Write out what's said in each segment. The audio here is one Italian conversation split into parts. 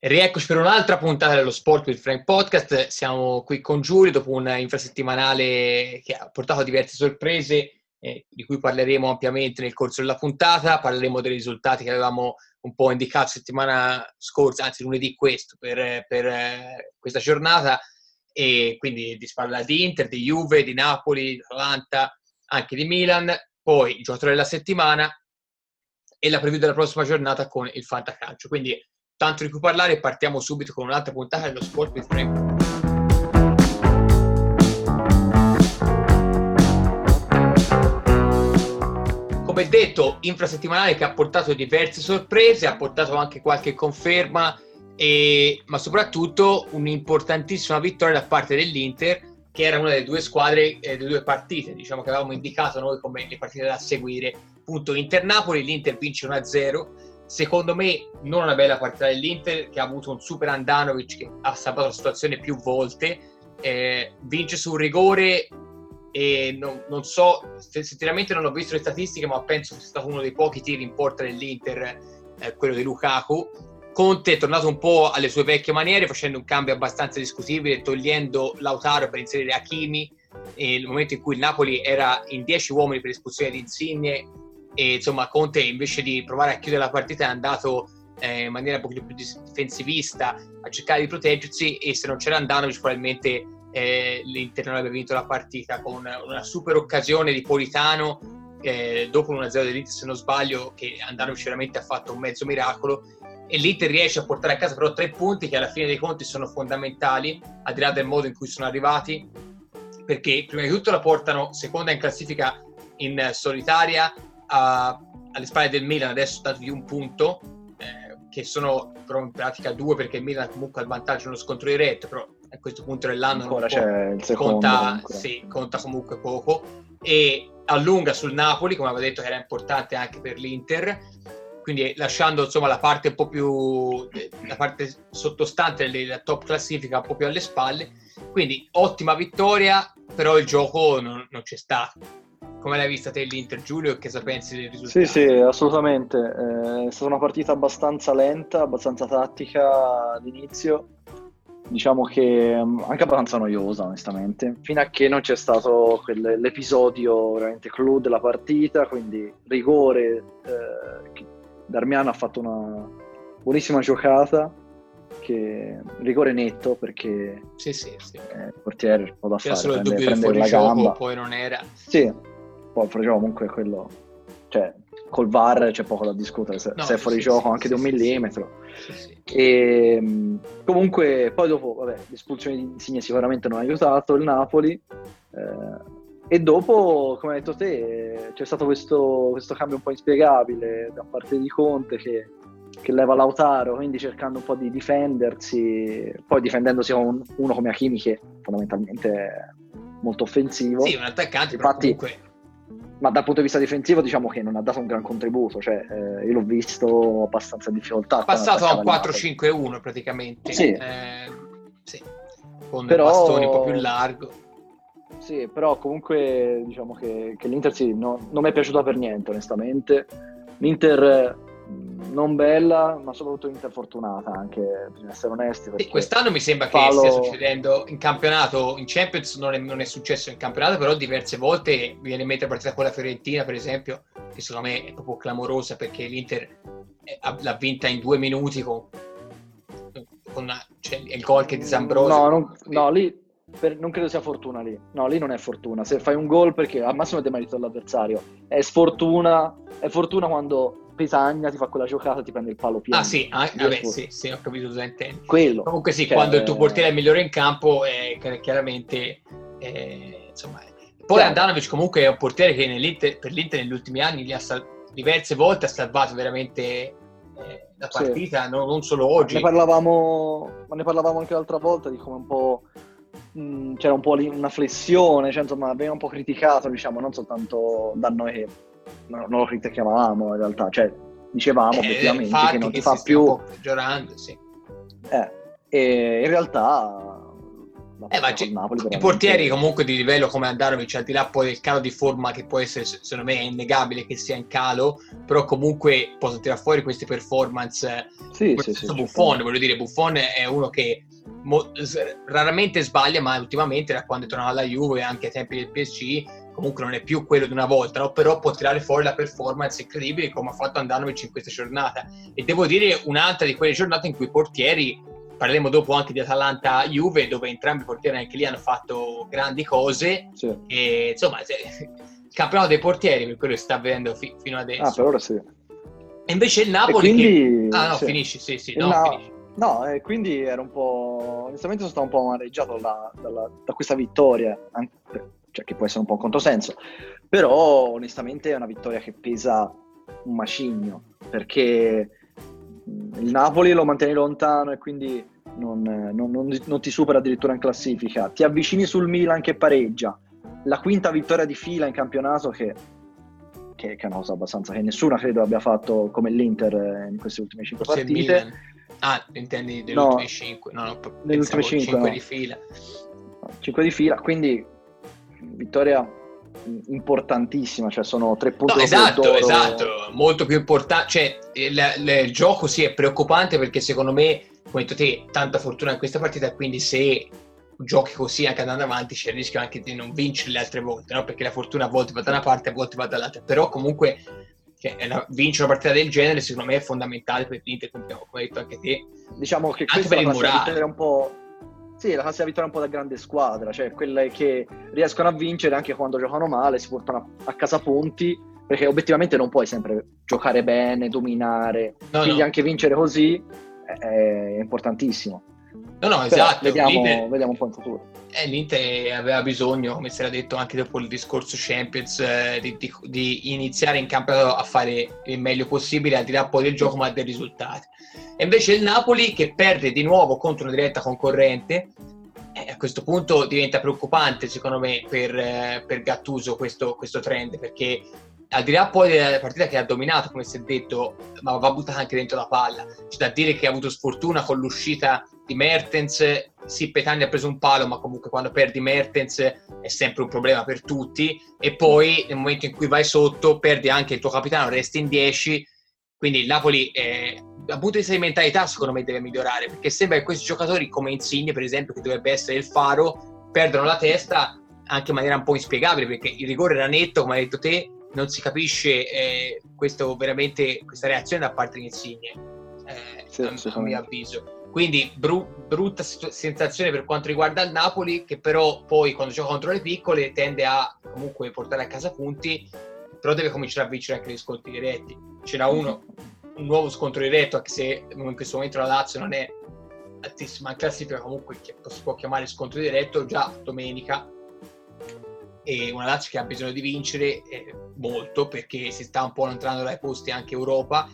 Rieccoci per un'altra puntata dello Sport with Frank Podcast. Siamo qui con Giulio dopo un infrasettimanale che ha portato diverse sorprese, eh, di cui parleremo ampiamente nel corso della puntata. Parleremo dei risultati che avevamo un po' indicato settimana scorsa, anzi lunedì questo, per, per eh, questa giornata. E quindi si parla di Inter, di Juve, di Napoli, di Atalanta, anche di Milan. Poi il giocatore della settimana e la preview della prossima giornata con il Fantacalcio. Quindi tanto di cui parlare partiamo subito con un'altra puntata dello Sport with Frank. Come detto, infrasettimanale che ha portato diverse sorprese, ha portato anche qualche conferma, e, ma soprattutto un'importantissima vittoria da parte dell'Inter, che era una delle due squadre, eh, delle due partite, diciamo che avevamo indicato noi come le partite da seguire. Punto Inter-Napoli, l'Inter vince 1-0 Secondo me non una bella partita dell'Inter che ha avuto un super Andanovic che ha salvato la situazione più volte, eh, vince sul rigore e non, non, so, sinceramente non ho visto le statistiche ma penso sia stato uno dei pochi tiri in porta dell'Inter, eh, quello di Lukaku. Conte è tornato un po' alle sue vecchie maniere facendo un cambio abbastanza discutibile, togliendo Lautaro per inserire Hakimi nel momento in cui il Napoli era in 10 uomini per espulsione di Insigne e insomma Conte invece di provare a chiudere la partita è andato eh, in maniera un pochino più difensivista a cercare di proteggersi e se non c'era Andanovic probabilmente eh, l'Inter non avrebbe vinto la partita con una super occasione di Politano eh, dopo un 1-0 dell'Inter se non sbaglio che Andanovic veramente ha fatto un mezzo miracolo. E l'Inter riesce a portare a casa però tre punti che alla fine dei conti sono fondamentali al di là del modo in cui sono arrivati perché prima di tutto la portano seconda in classifica in solitaria a, alle spalle del Milan adesso dato di un punto, eh, che sono però in pratica due perché il Milan comunque ha il vantaggio nello scontro diretto, però a questo punto dell'anno ancora c'è il secondo, conta, sì, conta comunque poco. E allunga sul Napoli, come aveva detto che era importante anche per l'Inter, quindi lasciando insomma la parte un po' più la parte sottostante della top classifica un po' più alle spalle quindi ottima vittoria però il gioco non, non c'è stato come l'hai vista te l'Inter Giulio e che pensi del risultato? Sì, sì, assolutamente. Eh, è stata una partita abbastanza lenta, abbastanza tattica all'inizio. Diciamo che mm, anche abbastanza noiosa, onestamente, fino a che non c'è stato l'episodio veramente clou della partita, quindi rigore. Eh, Darmiano ha fatto una buonissima giocata, che rigore netto perché sì, sì, sì. Eh, il portiere un po' da C'era fare, solo il dubbio prendere la gamba. poi non era. Sì, poi fuori gioco comunque quello, cioè col VAR c'è poco da discutere, se, no, se è fuori sì, gioco sì, anche sì, di un millimetro. E, ehm, comunque poi dopo, vabbè, l'espulsione di Insigne sicuramente non ha aiutato il Napoli. Eh, e dopo, come hai detto te, c'è stato questo, questo, cambio un po' inspiegabile da parte di Conte che, che, leva Lautaro, quindi cercando un po' di difendersi, poi difendendosi con uno come Hakimi che fondamentalmente è molto offensivo. Sì, un attaccante, Infatti, comunque ma dal punto di vista difensivo diciamo che non ha dato un gran contributo, cioè eh, io l'ho visto abbastanza in difficoltà. Passato a un 4-5-1 praticamente, sì. Eh, sì. con però... bastoni un po' più largo. Sì, però comunque diciamo che, che l'Inter sì, no, non mi è piaciuta per niente onestamente. L'Inter non bella, ma soprattutto interfortunata anche, bisogna essere onesti. Sì, quest'anno mi sembra che stia succedendo in campionato, in Champions non è, non è, successo in campionato, però diverse volte mi viene in mente la partita con la Fiorentina, per esempio, che secondo me è proprio clamorosa perché l'Inter l'ha vinta in due minuti con, con cioè, il gol che di Zambrosi. No, non, no lì per, non credo sia fortuna lì. No, lì non è fortuna. Se fai un gol perché al massimo è demerito dell'avversario, è sfortuna, è fortuna quando Pesagna ti fa quella giocata ti prende il palo pieno. Ah sì, ah, vabbè, sì, sì, ho capito cosa intendi. Quello. Comunque sì, cioè, quando il tuo portiere è migliore in campo, eh, chiaramente, eh, insomma... Poi cioè, Andanovic comunque è un portiere che per l'Inter negli ultimi anni li ha sal- diverse volte ha salvato veramente eh, la partita, sì. non, non, solo oggi. Ne parlavamo, ma ne parlavamo anche l'altra volta di come un po' mh, c'era un po' una flessione, cioè insomma veniva un po' criticato, diciamo, non soltanto da noi che non lo criticavamo in realtà, cioè dicevamo eh, obiettivamente che non ti fa più... Peggiorando, sì. Eh, e in realtà eh, ma Napoli, I portieri comunque di livello come Andarovic, al di là poi del calo di forma che può essere, secondo me è innegabile che sia in calo, però comunque possono tirare fuori queste performance. Sì, sì, sì, Buffon, voglio dire, Buffon è uno che mo- raramente sbaglia, ma ultimamente da quando è tornato alla Juve, anche ai tempi del PSG, comunque non è più quello di una volta, no? però può tirare fuori la performance incredibile come ha fatto Andanovic in questa giornata. E devo dire un'altra di quelle giornate in cui i portieri parleremo dopo anche di Atalanta-Juve, dove entrambi i portieri anche lì hanno fatto grandi cose. Sì. E insomma, il campionato dei portieri, per quello che sta avvenendo fi- fino adesso. Ah, per ora sì. E invece il Napoli. Quindi, che... Ah, no, sì. finisci, sì, sì. No, no, finisci. no e quindi ero un po'. Onestamente sono stato un po' amareggiato da, da, da questa vittoria, anche, cioè che può essere un po' un controsenso, però onestamente è una vittoria che pesa un macigno perché il Napoli lo mantieni lontano e quindi non, non, non, non, ti supera addirittura in classifica. Ti avvicini sul Milan che pareggia. La quinta vittoria di fila in campionato che, che, è una cosa abbastanza che nessuno credo abbia fatto come l'Inter in queste ultime cinque Forse partite. Ah, intendi delle no, ultime cinque? No, no, nelle ultime cinque, cinque no. di fila. Cinque di fila, quindi vittoria importantissima, cioè sono tre punti. No, esatto, esatto, molto più importante. Cioè, il, il, gioco sì è preoccupante perché secondo me, come detto te, tanta fortuna in questa partita, quindi se giochi così anche andando avanti c'è il rischio anche di non vincere le altre volte, no? perché la fortuna a volte va da una parte, a volte va dall'altra, però comunque cioè, una, vincere una partita del genere secondo me è fondamentale per l'Inter, come hai detto anche te. Diciamo che anche morale. È un po' Sì, la classica vittoria un po' da grande squadra, cioè quelle che riescono a vincere anche quando giocano male, si portano a casa punti, perché obiettivamente non puoi sempre giocare bene, dominare, no, quindi no. anche vincere così è, è importantissimo. No, no, esatto. Vediamo, vediamo, un po' in futuro. Eh, L'Inter aveva bisogno, come si era detto anche dopo il discorso Champions, eh, di, di, di, iniziare in campionato a fare il meglio possibile, al di là poi del gioco, ma dei risultati. E invece il Napoli che perde di nuovo contro una diretta concorrente, eh, a questo punto diventa preoccupante secondo me per, eh, per Gattuso questo, questo trend, perché al di là poi della partita che ha dominato, come si è detto, ma va buttata anche dentro la palla. C'è da dire che ha avuto sfortuna con l'uscita di Mertens. Sì, Petagna ha preso un palo, ma comunque quando perdi Mertens è sempre un problema per tutti. E poi nel momento in cui vai sotto, perdi anche il tuo capitano, resti in 10. Quindi il Napoli eh, dal punto di vista di mentalità secondo me deve migliorare perché sembra che questi giocatori come Insigne per esempio che dovrebbe essere il faro perdono la testa anche in maniera un po' inspiegabile perché il rigore era netto come hai detto te non si capisce eh, questo, questa reazione da parte di Insigne eh, sì, a, a mio avviso. Quindi bru- brutta sensazione per quanto riguarda il Napoli che però poi quando gioca contro le piccole tende a comunque portare a casa punti però deve cominciare a vincere anche gli sconti diretti. C'era uno un nuovo scontro diretto, anche se in questo momento la Lazio non è altissima in classifica, comunque si può chiamare scontro diretto già domenica. E una Lazio che ha bisogno di vincere eh, molto perché si sta un po' allontanando dai posti anche Europa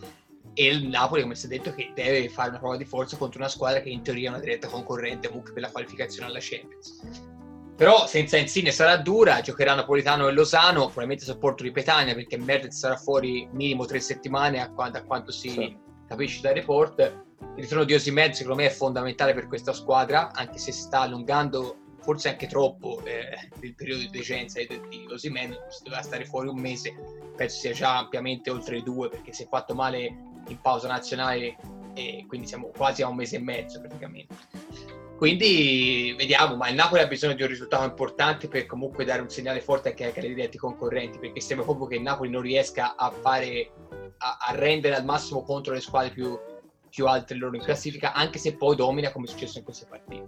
e il Napoli, come si è detto, che deve fare una prova di forza contro una squadra che in teoria è una diretta concorrente comunque per la qualificazione alla Champions. Però senza Insigne sarà dura, giocherà Napolitano e Lozano, probabilmente supporto di Petagna perché Mertens sarà fuori minimo tre settimane a, quanto, a quanto si sì. capisce dai report. Il ritorno di Osimed secondo me è fondamentale per questa squadra, anche se si sta allungando forse anche troppo eh, il periodo di decenza di, di Osimen, si doveva stare fuori un mese, penso sia già ampiamente oltre i due perché si è fatto male in pausa nazionale e quindi siamo quasi a un mese e mezzo praticamente. Quindi vediamo, ma il Napoli ha bisogno di un risultato importante per comunque dare un segnale forte anche, ai diretti concorrenti, perché sembra proprio che il Napoli non riesca a fare a, a rendere al massimo contro le squadre più, più alte loro in classifica, anche se poi domina come è successo in queste partite.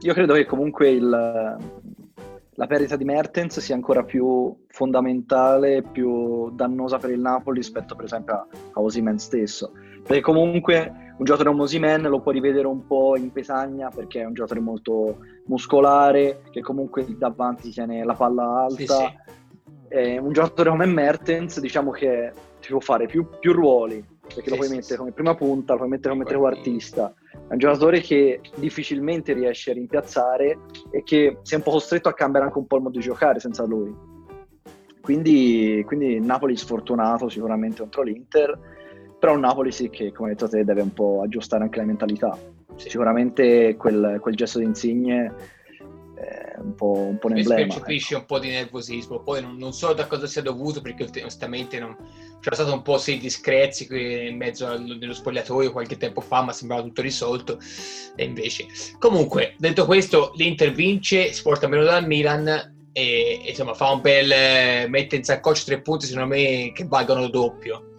Io credo che comunque il, la perdita di Mertens sia ancora più fondamentale, più dannosa per il Napoli rispetto per esempio a, a Osimen stesso, perché comunque un giocatore come Osimen lo puoi rivedere un po' in pesagna perché è un giocatore molto muscolare che comunque davanti tiene la palla alta. Sì, sì. un giocatore come Mertens diciamo che ti può fare più, più ruoli perché sì, lo puoi mettere come prima punta, lo puoi mettere come trequartista. È un giocatore che difficilmente riesce a rimpiazzare e che si è un po' costretto a cambiare anche un po' il modo di giocare senza lui. Quindi, quindi Napoli sfortunato sicuramente contro l'Inter però un Napoli sì che, come hai detto te, deve un po' aggiustare anche la mentalità. sicuramente quel, quel, gesto di Insigne è un po', un, po un emblema. percepisci ecco. un po' di nervosismo, poi non, non, so da cosa sia dovuto perché onestamente non, c'era stato un po' sei discrezi in mezzo allo spogliatoio qualche tempo fa, ma sembrava tutto risolto e invece. Comunque, detto questo, l'Inter vince, si porta meno dal Milan e, insomma fa un bel mette in saccoccia tre punti secondo me che valgono doppio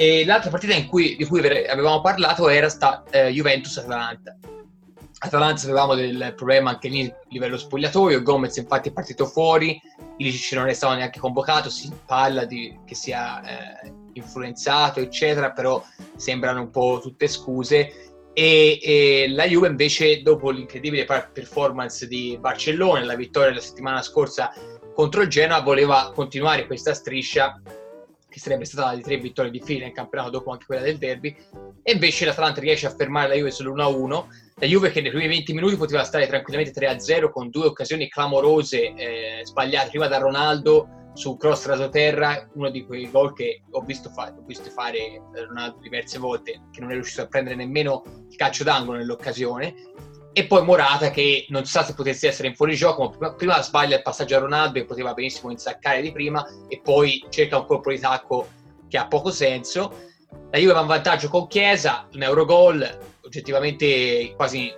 e l'altra partita cui, di cui avevamo parlato era sta eh, Juventus-Atalanta Atalanta. Sapevamo del problema anche lì a livello spogliatoio Gomez infatti è partito fuori Ilicic non è stato neanche convocato si parla di, che sia eh, influenzato eccetera però sembrano un po' tutte scuse. E, e, la Juve invece dopo l'incredibile performance di Barcellona, la vittoria della settimana scorsa contro il Genoa, voleva continuare questa striscia che sarebbe stata di tre vittorie di fila in campionato dopo anche quella del derby e invece l'Atalanta riesce a fermare la Juve sull'1-1 la Juve che nei primi 20 minuti poteva stare tranquillamente 3-0 con due occasioni clamorose eh, sbagliate prima da Ronaldo su cross rasoterra, uno di quei gol che ho visto, fa- ho visto fare Ronaldo diverse volte, che non è riuscito a prendere nemmeno il calcio d'angolo nell'occasione. E poi Morata che non sa se potesse essere in fuorigioco, ma prima, sbaglia il passaggio a Ronaldo e poteva benissimo insaccare di prima e poi cerca un colpo di tacco che ha poco senso. La Juve va in vantaggio con Chiesa, un Eurogol oggettivamente quasi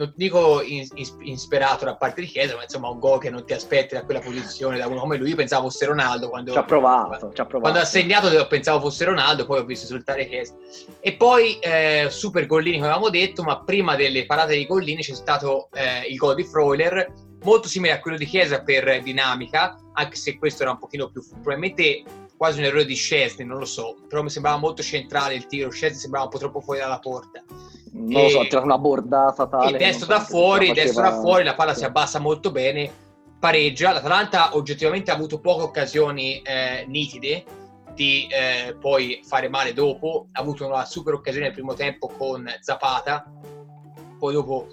non dico insperato da parte di Chiesa, ma insomma un gol che non ti aspetti da quella posizione da uno come lui. Io pensavo fosse Ronaldo quando, ci ha provato, ci ha provato. quando ha segnato, pensavo fosse Ronaldo, poi ho visto esultare Chiesa. E poi eh, super Gollini, come avevamo detto, ma prima delle parate di Gollini c'è stato eh, il gol di Freuler, molto simile a quello di Chiesa per dinamica, anche se questo era un pochino più probabilmente quasi un errore di Scesni, non lo so, però mi sembrava molto centrale il tiro, Scesni sembrava un po' troppo fuori dalla porta. Non e, lo so, ha tirato una bordata tale. Il destro da fuori, faceva... destro da fuori, la palla sì. si abbassa molto bene, pareggia. L'Atalanta oggettivamente ha avuto poche occasioni eh, nitide di eh, poi fare male dopo, ha avuto una super occasione nel primo tempo con Zapata, poi dopo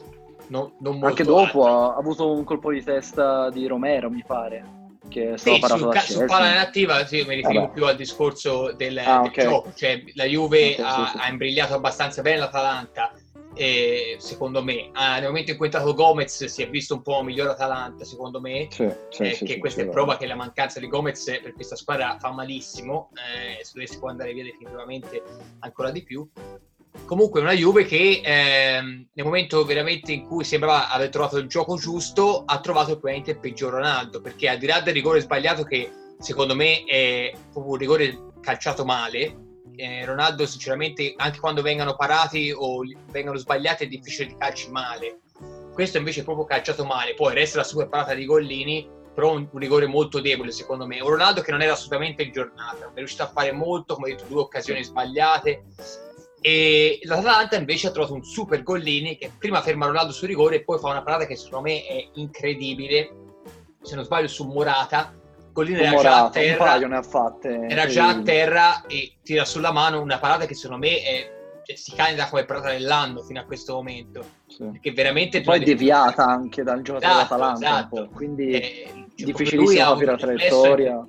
no, non molto. Anche dopo ha avuto un colpo di testa di Romero, mi pare che è stato sì, parato su, su palla inattiva sì, mi riferivo ah, più al discorso del, ah, okay. del, gioco cioè la Juve okay, ha, sì, sì. ha, imbrigliato abbastanza bene l'Atalanta e, secondo me ah, nel momento in cui è entrato Gomez si è visto un po' migliore Atalanta secondo me eh, che questa è prova che la mancanza di Gomez per questa squadra fa malissimo eh, se dovesse può andare via definitivamente ancora di più comunque una Juve che ehm, nel momento veramente in cui sembrava aver trovato il gioco giusto ha trovato probabilmente il peggior Ronaldo perché al di là del rigore sbagliato che secondo me è proprio un rigore calciato male eh, Ronaldo sinceramente anche quando vengano parati o vengano sbagliati è difficile di calci male. Questo invece è proprio calciato male. Poi resta la super parata di Gollini però un, un, rigore molto debole secondo me. Un Ronaldo che non era assolutamente in giornata è riuscito a fare molto come ho detto due occasioni sbagliate e l'Atalanta invece ha trovato un super Gollini che prima ferma Ronaldo sul rigore e poi fa una parata che secondo me è incredibile. Se non sbaglio su Morata. Gollini era già a terra. fatte. Era già a terra e tira sulla mano una parata che secondo me è, cioè, si candida come parata dell'anno fino a questo momento. Sì. Perché veramente. Poi è deviata anche dal gioco esatto, dell'Atalanta. Esatto. Quindi eh, cioè, difficilissimo capire la traiettoria.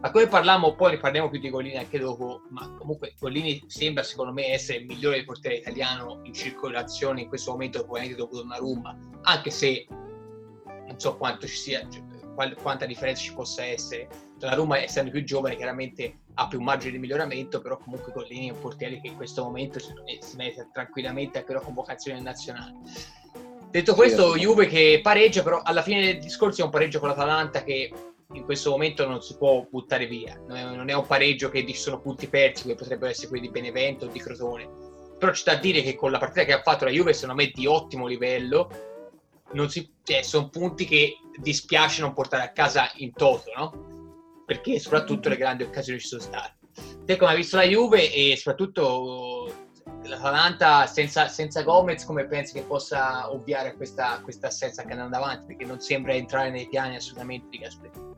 Ma come parliamo, poi ne parliamo più di Gollini anche dopo, ma comunque Gollini sembra secondo me essere il migliore portiere italiano in circolazione in questo momento, probabilmente dopo Donnarumma, anche se non so quanto ci sia, cioè, quanta differenza ci possa essere. Donnarumma essendo più giovane chiaramente ha più margine di miglioramento, però comunque Gollini è un portiere che in questo momento si mette tranquillamente anche una convocazione nazionale. Detto questo, Juve che pareggia, però alla fine del discorso è un pareggio con l'Atalanta che in questo momento non si può buttare via. Non è un pareggio che sono punti persi, come potrebbero essere quelli di Benevento o di Crotone. Però c'è da dire che con la partita che ha fatto la Juve, secondo me di ottimo livello, si, cioè, sono punti che dispiace non portare a casa in toto, no? Perché soprattutto le grandi occasioni ci sono state. Te come hai visto la Juve e soprattutto l'Atalanta senza, senza Gomez come pensi che possa ovviare a questa, questa assenza che andando avanti? Perché non sembra entrare nei piani assolutamente di Gasperini.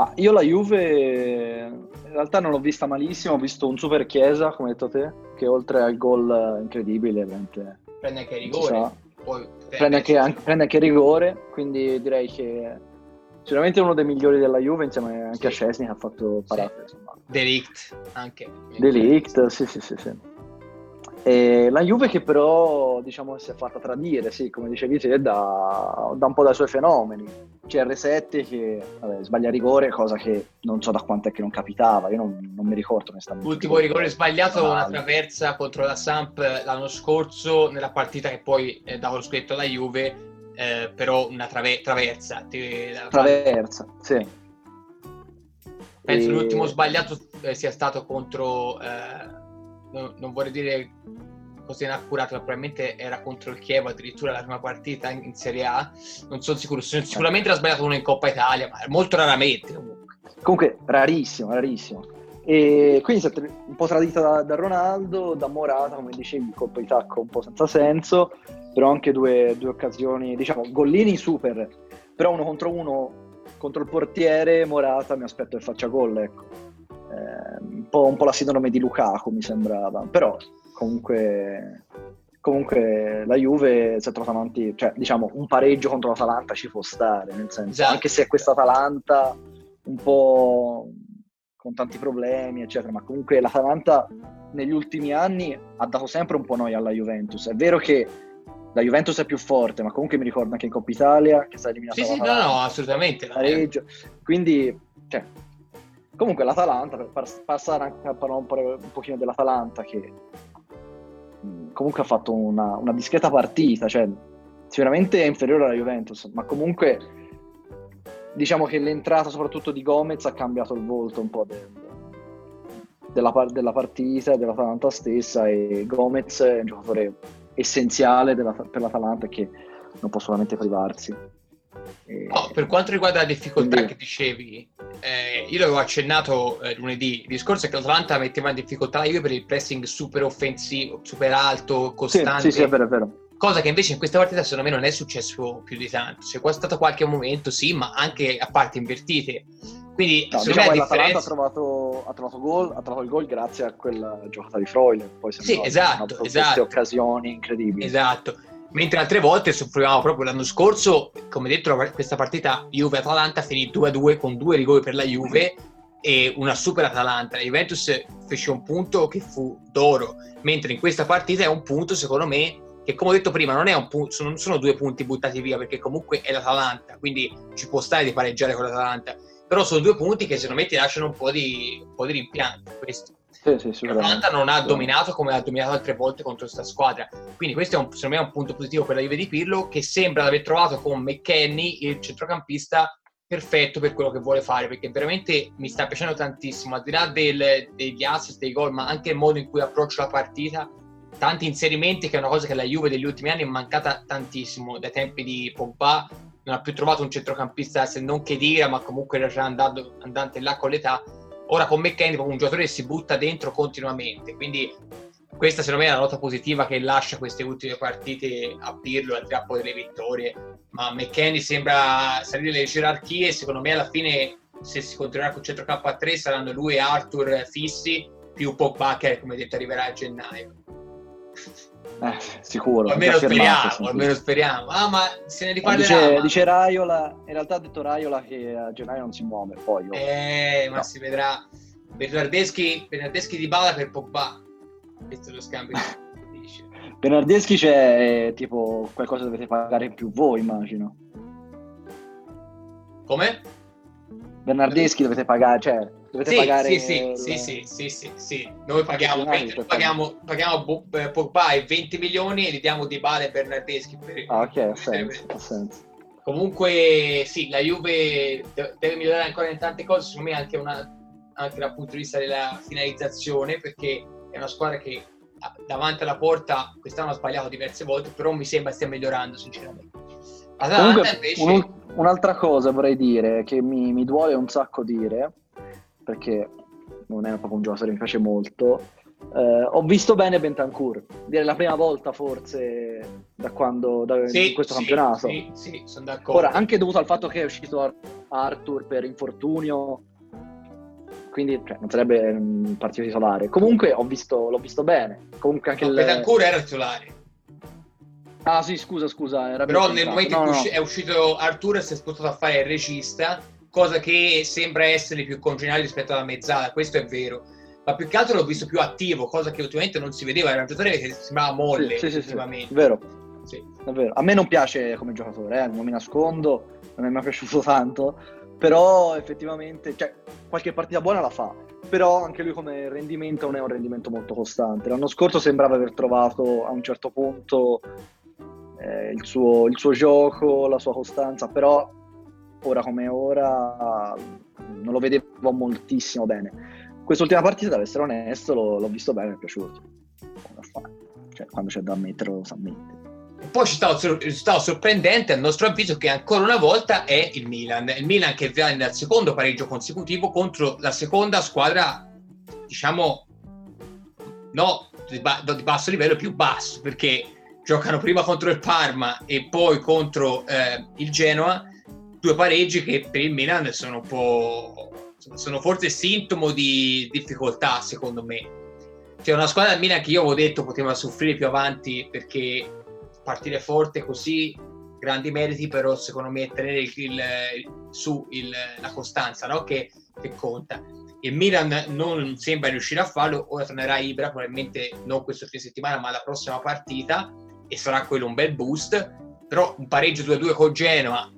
Ma io la Juve in realtà non l'ho vista malissimo, ho visto un super Chiesa, come hai detto te, che oltre al gol incredibile, ovviamente. Prende anche rigore. Poi, prende, anche, anche, prende anche rigore, quindi direi che sicuramente uno dei migliori della Juve insieme anche sì. a Scesni ha fatto parate. Sì. Delict anche. Delict, sì, sì, sì, sì. La Juve che però diciamo si è fatta tradire, sì, come dicevi te, da, da un po' dai suoi fenomeni. CR7 che vabbè, sbaglia rigore, cosa che non so da quanto è che non capitava, io non, non mi ricordo onestamente. L'ultimo rigore sbagliato, una traversa contro la Samp l'anno scorso, nella partita che poi eh, dava lo scudetto alla Juve, eh, però una trave- traversa. traversa, sì. Penso e... l'ultimo sbagliato eh, sia stato contro... Eh, non, non vorrei dire così inaccurato, ma probabilmente era contro il Chievo addirittura la prima partita in, Serie A. Non sono sicuro, sicuramente l'ha sbagliato uno in Coppa Italia, ma molto raramente comunque. Comunque, rarissimo, rarissimo. E quindi è un po' tradito da, da, Ronaldo, da Morata, come dicevi, colpo di tacco un po' senza senso, però anche due, due occasioni, diciamo, gollini super, però uno contro uno contro il portiere, Morata mi aspetto che faccia gol, ecco po', un, po', la sindrome di Lukaku mi sembrava, però comunque, comunque la Juve si è trovata avanti, cioè diciamo un pareggio contro l'Atalanta ci può stare, nel senso, esatto. anche se è questa Atalanta un po' con tanti problemi, eccetera, ma comunque l'Atalanta negli ultimi anni ha dato sempre un po' noia alla Juventus. È vero che la Juventus è più forte, ma comunque mi ricordo anche in Coppa Italia che sta eliminata. Sì, sì, no, no, assolutamente. Pareggio. Quindi, cioè, Comunque l'Atalanta, per passare anche a parlare un, po', un pochino dell'Atalanta, che mm, comunque ha fatto una, una, discreta partita, cioè sicuramente è inferiore alla Juventus, ma comunque diciamo che l'entrata soprattutto di Gomez ha cambiato il volto un po' del, della, della, partita, dell'Atalanta stessa e Gomez è un giocatore essenziale della, per l'Atalanta che non può solamente privarsi. No, per quanto riguarda la difficoltà Quindi... che dicevi, eh, io l'avevo accennato eh, lunedì, il discorso è che l'Atalanta metteva in difficoltà la Juve per il pressing super offensivo, super alto, costante. Sì, sì, sì, è vero, è vero. Cosa che invece in questa partita secondo me non è successo più di tanto. C'è stato qualche momento, sì, ma anche a parti invertite. Quindi no, diciamo l'Atalanta ha trovato, ha trovato, gol, ha trovato il gol grazie a quella giocata di Freuler. Poi sì, esatto, esatto. occasioni incredibili. Esatto. Mentre altre volte soffrivamo proprio l'anno scorso, come detto, questa partita Juve-Atalanta finì 2-2 con due rigori per la Juve e una super Atalanta. La Juventus fece un punto che fu d'oro, mentre in questa partita è un punto, secondo me, che come ho detto prima non, è un punto, non sono due punti buttati via perché comunque è l'Atalanta, quindi ci può stare di pareggiare con l'Atalanta, però sono due punti che secondo me ti lasciano un po' di, un po di rimpianto. Questo. Sì, sì, L'Atalanta non ha dominato come ha dominato altre volte contro questa squadra. Quindi questo è un, secondo me è un punto positivo per la Juve di Pirlo che sembra aver trovato con McKenny il centrocampista perfetto per quello che vuole fare perché veramente mi sta piacendo tantissimo. Al di là del, degli assist, dei gol ma anche il modo in cui approccia la partita tanti inserimenti che è una cosa che la Juve degli ultimi anni è mancata tantissimo. Dai tempi di Pogba non ha più trovato un centrocampista se non che dire ma comunque era già andato, andante là con l'età Ora con McKenny proprio un giocatore che si butta dentro continuamente, quindi questa secondo me è la nota positiva che lascia queste ultime partite a Pirlo al trappo delle vittorie, ma McKenny sembra salire le gerarchie secondo me alla fine se si continuerà con centro K3 saranno lui e Arthur fissi più Pogba che come detto arriverà a gennaio. Eh, sicuro. Almeno speriamo, o almeno speriamo. Ah, ma se ne riparlerà. Dice, ma... dice, Raiola, in realtà ha detto Raiola che a gennaio non si muove, poi... Io... Eh, ma no. si vedrà. Bernardeschi, Bernardeschi di Bala per Pogba. Questo è lo scambio che dice. Bernardeschi c'è eh, tipo qualcosa dovete pagare in più voi, immagino. Come? Bernardeschi dovete pagare, cioè dovete sì, pagare sì, sì, il... sì, sì, sì, sì, sì, noi paghiamo, 20, paghiamo, paghiamo eh, Pogba e 20 milioni e gli diamo Di Bale e Bernardeschi per... ah ok, ha senso, ha senso. comunque sì, la Juve deve migliorare ancora in tante cose secondo me anche, una, anche dal punto di vista della finalizzazione perché è una squadra che davanti alla porta quest'anno ha sbagliato diverse volte però mi sembra stia migliorando sinceramente. Atalanta Comunque, invece... un, un'altra cosa vorrei dire che mi, mi duole un sacco dire perché non è proprio un giocatore che mi piace molto. Eh, ho visto bene Bentancur, direi la prima volta forse da quando da sì, questo sì, campionato. Sì, sì, sono d'accordo. Ora, anche dovuto al fatto che è uscito Arthur per infortunio, quindi cioè, non sarebbe un partito titolare. Comunque ho visto, l'ho visto bene. Comunque anche no, il... Bentancur era titolare. Ah sì, scusa, scusa. Però nel momento no, in cui no. è uscito Arthur si è spostato a fare il regista cosa che sembra essere più congeniale rispetto alla mezzala, questo è vero. ma più che altro l'ho visto più attivo, cosa che ultimamente non si vedeva, era un giocatore che sembrava molle. Sì, sì, sì, sì. Vero. Sì. Davvero. A me non piace come giocatore, eh, non mi nascondo, non è mai piaciuto tanto, però effettivamente, cioè, qualche partita buona la fa, però anche lui come rendimento non è un rendimento molto costante. L'anno scorso sembrava aver trovato a un certo punto eh, il, suo, il suo gioco, la sua costanza, però ora come ora non lo vedevo moltissimo bene. Quest'ultima partita, ad essere onesto, l'ho, l'ho visto bene, mi è piaciuto. Cioè, quando c'è da ammettere, lo sa ammettere. Poi ci sta sorprendente, a nostro avviso, che ancora una volta è il Milan. Il Milan che viene al secondo pareggio consecutivo contro la seconda squadra, diciamo, no, di, ba- di basso livello, più basso, perché giocano prima contro il Parma e poi contro eh, il Genoa, due pareggi che per il Milan sono un po' sono forse sintomo di difficoltà secondo me. C'è una squadra del Milan che io avevo detto poteva soffrire più avanti perché partire forte così, grandi meriti, però secondo me tenere il, il, su il, la costanza no? che, che, conta. Il Milan non sembra riuscire a farlo, ora tornerà Ibra, probabilmente non questo fine settimana, ma la prossima partita, e sarà quello un bel boost, però un pareggio 2-2 con Genoa,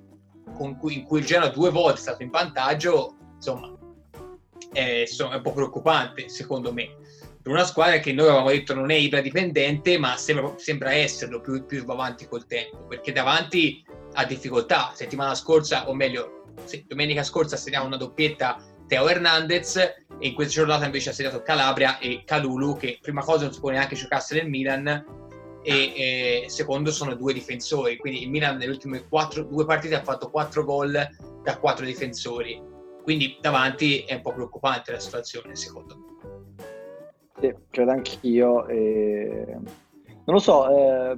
cui, in cui il Genoa due volte è stato in vantaggio, insomma, è, è un po' preoccupante secondo me per una squadra che noi avevamo detto non è iperadipendente, ma sembra, sembra esserlo più, più avanti col tempo, perché davanti ha difficoltà. Settimana scorsa, o meglio, domenica scorsa assegniamo una doppietta Teo Hernandez e in questa giornata invece ha segnato Calabria e Calulu, che prima cosa non si può neanche giocasse nel Milan e, e secondo sono due difensori, quindi il Milan nelle ultime quattro, due partite ha fatto quattro gol da quattro difensori, quindi davanti è un po' preoccupante la situazione secondo me. Sì, credo anch'io. E... Non lo so, eh,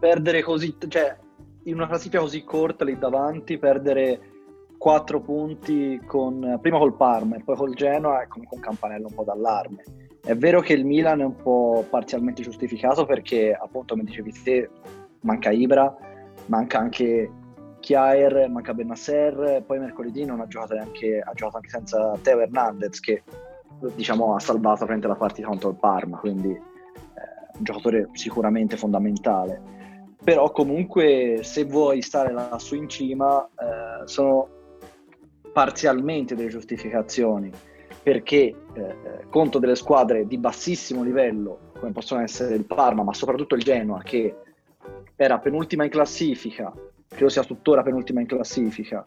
perdere così, cioè in una classifica così corta lì davanti, perdere quattro punti con, prima col Parma e poi col Genoa è comunque un campanello un po' d'allarme. È vero che il Milan è un po' parzialmente giustificato perché appunto come dicevi te manca Ibra, manca anche Chiaer, manca Benasser, poi mercoledì non ha giocato neanche, ha giocato anche senza Teo Hernandez che diciamo, ha salvato alla partita contro il Parma, quindi eh, un giocatore sicuramente fondamentale. Però comunque se vuoi stare lassù in cima eh, sono parzialmente delle giustificazioni perché eh, conto delle squadre di bassissimo livello come possono essere il Parma ma soprattutto il Genoa che era penultima in classifica credo sia tuttora penultima in classifica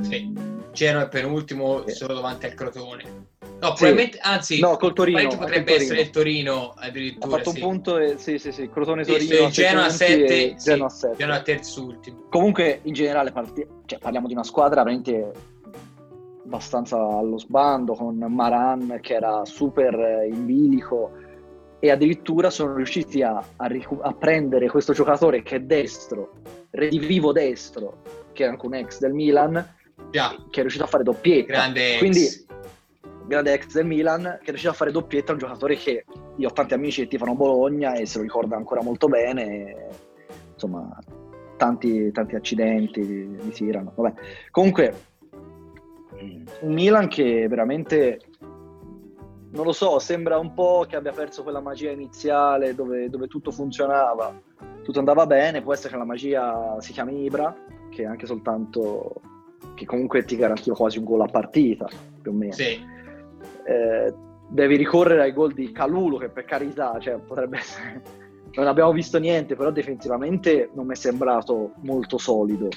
sì. Mm. Genoa è penultimo sì. solo davanti al Crotone No, probabilmente, anzi, no, col Torino, potrebbe essere il Torino addirittura. Ha fatto sì. un punto, e, sì, sì, sì, Crotone Torino. Sì, Genoa a 7, Genoa 7. Genoa terzultimo. Comunque, in generale, parti- cioè, parliamo di una squadra veramente abbastanza allo sbando, con Maran che era super in bilico e addirittura sono riusciti a, a, ricu- a prendere questo giocatore che è destro, redivivo destro, che è anche un ex del Milan, Già. che è riuscito a fare doppietta. Grande ex. Quindi grande ex del Milan, che è riuscito a fare doppietta, un giocatore che io ho tanti amici che tifano Bologna e se lo ricorda ancora molto bene. E, insomma, tanti, tanti accidenti di tirano. Vabbè. Comunque, un Milan che veramente non lo so, sembra un po' che abbia perso quella magia iniziale dove, dove, tutto funzionava, tutto andava bene, può essere che la magia si chiami Ibra, che anche soltanto che comunque ti garantiva quasi un gol a partita, più o meno. Sì eh, devi ricorrere ai gol di Calulu, che per carità, cioè, potrebbe essere... non abbiamo visto niente, però definitivamente non mi è sembrato molto solido.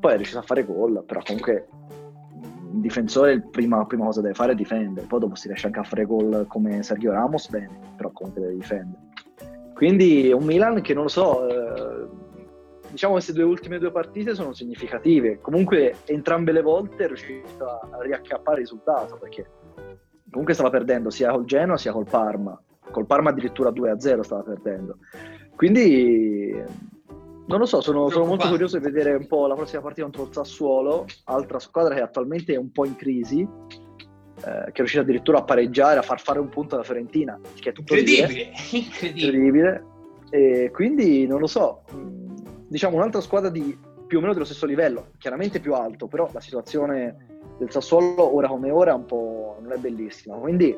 Poi è riuscito a fare gol, però comunque un difensore prima, prima, cosa deve fare è difendere, poi dopo si riesce anche a fare gol come Sergio Ramos, bene, però comunque deve difendere. Quindi un Milan che non lo so, eh, diciamo queste due ultime due partite sono significative, comunque entrambe le volte è riuscito a riacchiappare il risultato perché comunque stava perdendo sia col Genoa sia col Parma. Col Parma addirittura 2-0 stava perdendo. Quindi non lo so, sono, sono, molto curioso di vedere un po' la prossima partita contro il Sassuolo, altra squadra che attualmente è un po' in crisi, eh, che è riuscita addirittura a pareggiare, a far fare un punto alla Fiorentina, che è tutto incredibile, incredibile. incredibile. E quindi non lo so, diciamo un'altra squadra di più o meno dello stesso livello, chiaramente più alto, però la situazione del Sassuolo ora come ora un po' non è bellissima. Quindi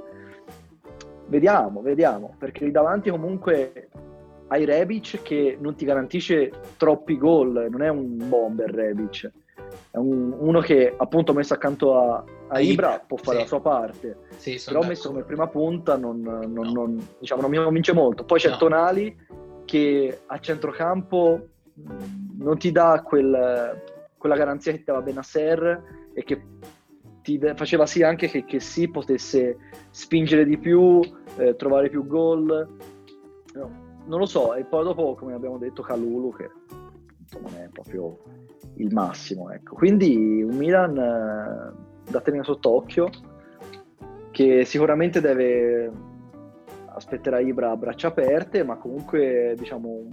vediamo, vediamo, perché lì davanti comunque hai Rebic che non ti garantisce troppi gol, non è un bomber Rebic, è un, uno che appunto messo accanto a, a Ibra può fare sì. la sua parte, sì, però messo come prima punta non, non, no. non, diciamo, non mi convince molto. Poi c'è no. Tonali che a centrocampo non ti dà quel, quella garanzia che ti dava Benasser e che ti faceva sì anche che, che sì potesse spingere di più, eh, trovare più gol. No, non lo so, e poi dopo, come abbiamo detto, Calulu, che non è proprio il massimo. Ecco. Quindi un Milan eh, da tenere sott'occhio, che sicuramente deve aspetterà Ibra a braccia aperte, ma comunque diciamo un,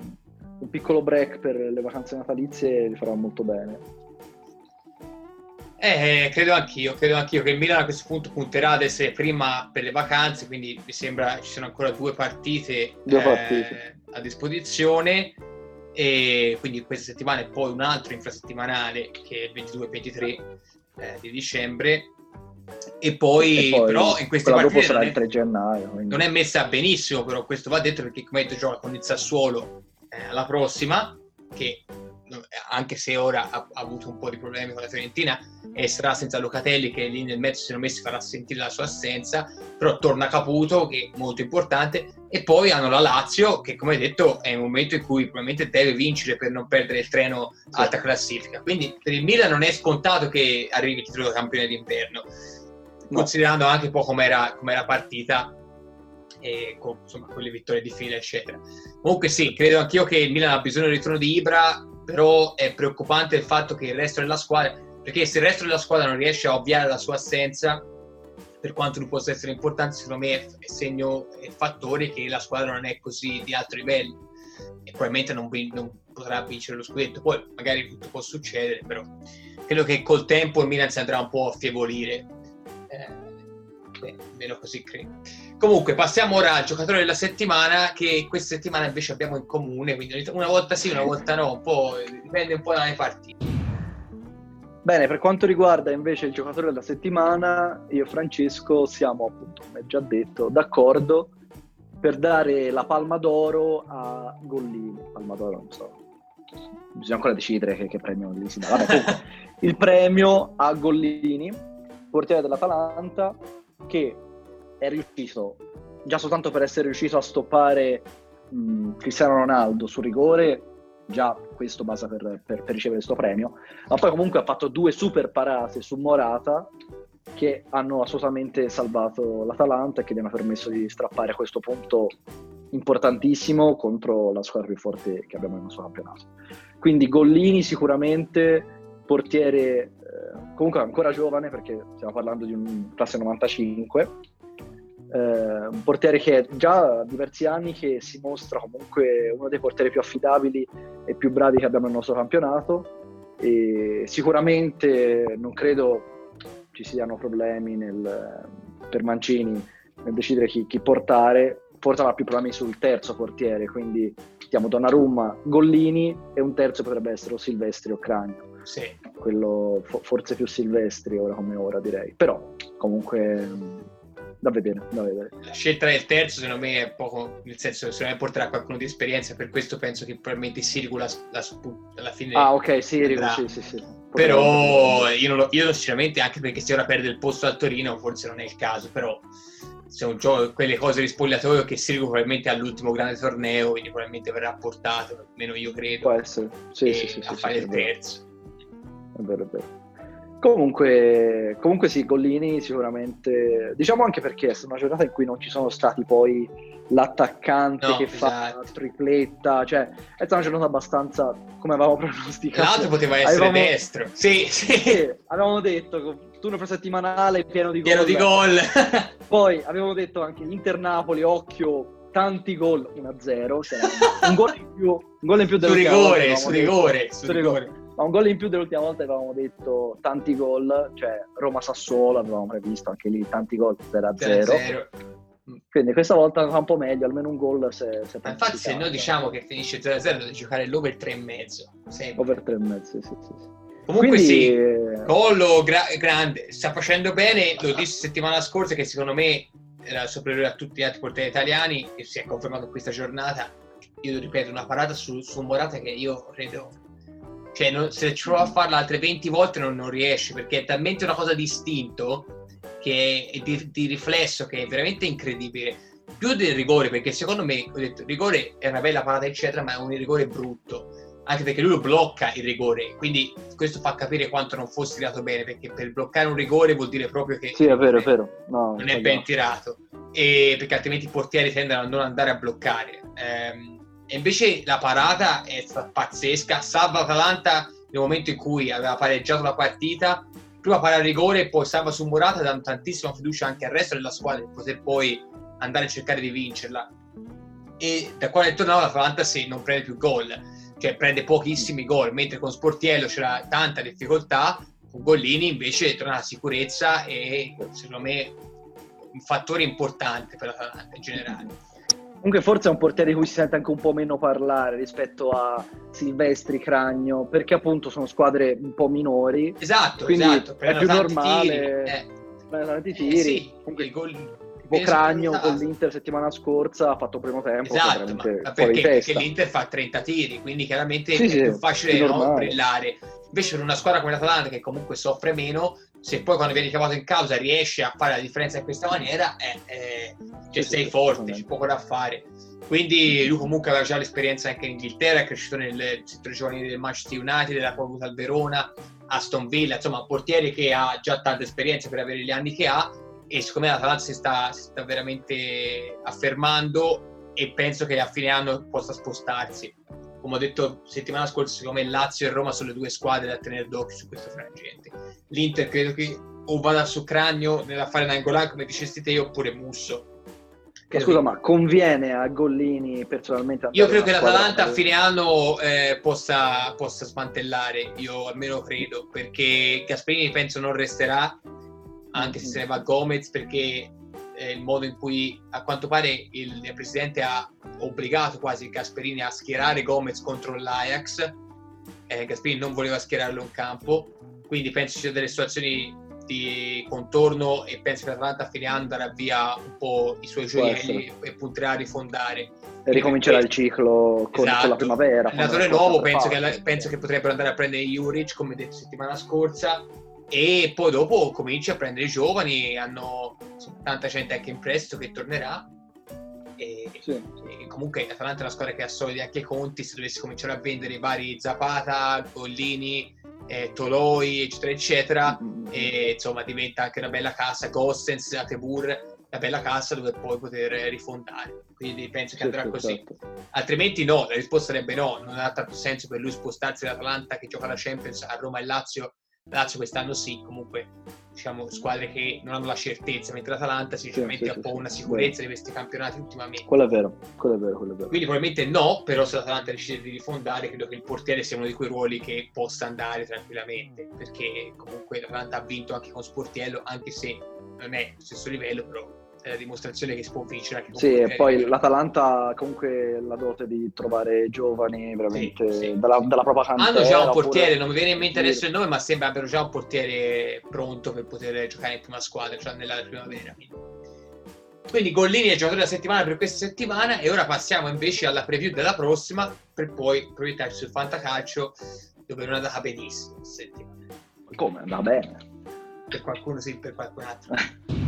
un piccolo break per le vacanze natalizie gli farà molto bene. Eh, credo anch'io, credo anch'io che il Milan a questo punto punterà ad essere prima per le vacanze, quindi mi sembra ci siano ancora due partite, due eh, partite. a disposizione e quindi questa settimana e poi un altro infrasettimanale che è il 22-23 eh, di dicembre e poi, e poi però in queste partite sarà il 3 gennaio quindi. non è messa benissimo però questo va detto perché come detto gioca con il Sassuolo eh, alla prossima che anche se ora ha, ha, avuto un po' di problemi con la Fiorentina e sarà senza Locatelli che lì nel mezzo se non messi farà sentire la sua assenza però torna Caputo che è molto importante e poi hanno la Lazio che come detto è un momento in cui probabilmente deve vincere per non perdere il treno sì. alta classifica quindi per il Milan non è scontato che arrivi il titolo campione d'inverno no. considerando anche un po' com'era, com'era partita e con insomma, quelle vittorie di fila, eccetera. Comunque sì, credo anch'io che il Milan ha bisogno del ritorno di Ibra, però è preoccupante il fatto che il resto della squadra, perché se il resto della squadra non riesce a ovviare la sua assenza, per quanto non possa essere importante, secondo me è segno, è fattore che la squadra non è così di alto livello e probabilmente non, non potrà vincere lo scudetto. Poi magari tutto può succedere, però credo che col tempo il Milan si andrà un po' a affievolire. Eh, beh, almeno così credo. Comunque, passiamo ora al giocatore della settimana, che questa settimana invece abbiamo in comune, quindi una volta sì, una volta no, un dipende un po' dalle partite. Bene, per quanto riguarda invece il giocatore della settimana, io e Francesco siamo appunto, come già detto, d'accordo per dare la palma d'oro a Gollini. Palma d'oro, non so, bisogna ancora decidere che, che premio gli si dà. Vabbè, comunque, il premio a Gollini, portiere dell'Atalanta, che è riuscito, già soltanto per essere riuscito a stoppare mh, Cristiano Ronaldo su rigore, già questo basta per, per, per ricevere questo premio, ma poi comunque ha fatto due super parate su Morata che hanno assolutamente salvato l'Atalanta e che gli hanno permesso di strappare a questo punto importantissimo contro la squadra più forte che abbiamo nel nostro campionato. Quindi Gollini sicuramente, portiere eh, comunque ancora giovane perché stiamo parlando di un classe 95, eh, un portiere che già diversi anni che si mostra comunque uno dei portieri più affidabili e più bravi che abbiamo nel nostro campionato. E sicuramente non credo ci siano problemi nel, per Mancini nel decidere chi, chi portare. Forse avrà più problemi sul terzo portiere quindi mettiamo Donnarumma, Gollini e un terzo potrebbe essere o Silvestri o Cragno sì. quello forse più Silvestri ora come ora direi. Però comunque da vedere, da vedere. La scelta del terzo secondo me è poco, nel senso che secondo me porterà qualcuno di esperienza, per questo penso che probabilmente Sirigu la, la, alla fine... Ah ok, Sirigu, sì, sì, sì. Però io, non lo, io sinceramente, anche perché se ora perde il posto al Torino, forse non è il caso, però sono gio- quelle cose di spogliatoio che Sirigu probabilmente all'ultimo grande torneo, quindi probabilmente verrà portato, almeno io credo, Può essere, sì, sì, sì, a fare il terzo. È vero, è vero. Comunque, comunque sì, Gollini sicuramente, diciamo anche perché è stata una giornata in cui non ci sono stati poi l'attaccante no, che esatto. fa la tripletta, cioè è stata una giornata abbastanza come avevamo pronosticato. L'altro poteva essere avevamo, destro, sì, sì. sì. Avevamo detto, turno settimanale pieno di gol. Pieno di gol. poi avevamo detto anche Inter-Napoli, occhio, tanti gol 1-0, cioè un gol in più, un gol in più su rigore, su rigore, su rigore ma un gol in più dell'ultima volta avevamo detto tanti gol, cioè Roma-Sassuolo avevamo previsto anche lì tanti gol 0-0. Quindi questa volta va un po' meglio, almeno un gol se, se Infatti se noi diciamo che finisce 0-0 deve giocare l'over 3,5. Over 3,5, sì, sì, sì. Comunque Quindi, sì, Collo gra- grande, sta facendo bene, lo dissi settimana scorsa che secondo me era superiore a tutti gli altri portieri italiani e si è confermato in questa giornata. Io ripeto, una parata su, su Morata che io credo cioè non, se ci prova a farla altre 20 volte non, non, riesce perché è talmente una cosa di istinto che è di, di, riflesso che è veramente incredibile. Più del rigore perché secondo me ho detto il rigore è una bella parata eccetera ma è un rigore brutto anche perché lui lo blocca il rigore quindi questo fa capire quanto non fosse tirato bene perché per bloccare un rigore vuol dire proprio che sì è vero è vero. No, non è ben tirato e perché altrimenti i portieri tendono a non andare a bloccare. Ehm, e invece la parata è stata pazzesca. Salva Atalanta nel momento in cui aveva pareggiato la partita. Prima para il rigore e poi salva su Morata, dando tantissima fiducia anche al resto della squadra di poter poi andare a cercare di vincerla. E da quando è tornato l'Atalanta se non prende più gol, cioè prende pochissimi gol, mentre con Sportiello c'era tanta difficoltà, con Gollini invece torna la sicurezza e secondo me un fattore importante per l'Atalanta in generale. Comunque forse è un portiere di cui si sente anche un po' meno parlare rispetto a Silvestri, Cragno, perché appunto sono squadre un po' minori. Esatto, esatto. È più normale. Eh. Tanti eh, tiri. Eh sì, Comunque, il gol tipo Cragno con l'Inter settimana scorsa ha fatto primo tempo. Esatto, ma perché, perché, l'Inter fa 30 tiri, quindi chiaramente sì, è sì, più facile no, brillare. Invece per una squadra come l'Atalanta che comunque soffre meno, se poi quando viene chiamato in causa riesce a fare la differenza in questa maniera, eh, eh, cioè sei forte, c'è poco da fare. Quindi lui comunque aveva già l'esperienza anche in Inghilterra, è cresciuto nel settore giovanile del Manchester United, l'ha poi al Verona, Aston Villa, insomma un portiere che ha già tanta esperienza per avere gli anni che ha e secondo me l'Atalanta si sta, si sta veramente affermando e penso che a fine anno possa spostarsi come ho detto settimana scorsa, secondo me Lazio e Roma sono le due squadre da tenere d'occhio su questo frangente. L'Inter credo che o vada su Cragno nell'affare Nangolan, come dicesti te, oppure Musso. Che scusa, ma conviene a Gollini personalmente? Io credo che l'Atalanta a fine anno eh, possa, possa, smantellare, io almeno credo, perché Gasperini penso non resterà, anche se se ne va Gomez, perché eh, il modo in cui a quanto pare il, presidente ha obbligato quasi Gasperini a schierare Gomez contro l'Ajax. Eh, Gasperini non voleva schierarlo in campo, quindi penso ci siano delle situazioni di contorno e penso che l'Atalanta a fine anno darà via un po' i suoi gioielli e punterà a rifondare. E ricomincerà il ciclo con, esatto. con la primavera. L'allenatore nuovo penso che, penso che, potrebbero andare a prendere Juric, come detto settimana scorsa, e poi dopo cominci a prendere i giovani, hanno tanta gente anche in prestito che tornerà e, sì. e comunque Atalanta è una squadra che ha soldi anche i conti, se dovessi cominciare a vendere i vari Zapata, Gollini, eh, Toloi, eccetera, eccetera, mm-hmm. e, insomma diventa anche una bella cassa, Gossens, Atebur, una bella cassa dove poi poter rifondare. Quindi penso che andrà così. Certo. Altrimenti no, la risposta sarebbe no, non ha tanto senso per lui spostarsi dall'Atalanta che gioca la Champions a Roma e Lazio Lazio quest'anno sì, comunque diciamo squadre che non hanno la certezza, mentre l'Atalanta sicuramente sì, sì, ha un po' una sicurezza di questi campionati ultimamente. Quello è vero, quello è vero, quello è vero. Quindi probabilmente no, però se l'Atalanta decide di rifondare, credo che il portiere sia uno di quei ruoli che possa andare tranquillamente, perché comunque l'Atalanta ha vinto anche con Sportiello, anche se non è allo stesso livello, però la dimostrazione che si può vincere anche con Sì, e poi l'Atalanta comunque la dote di trovare giovani veramente sì, sì, dalla, sì. dalla, propria cantera. Hanno già un portiere, non mi viene in mente adesso il nome, ma sembra abbiano già un portiere pronto per poter giocare in prima squadra, già nella primavera. Quindi Gollini è giocatore della settimana per questa settimana e ora passiamo invece alla preview della prossima per poi proiettarci sul fantacalcio dove non è andata benissimo settimana. Come? Va bene. Per qualcuno sì, per qualcun altro.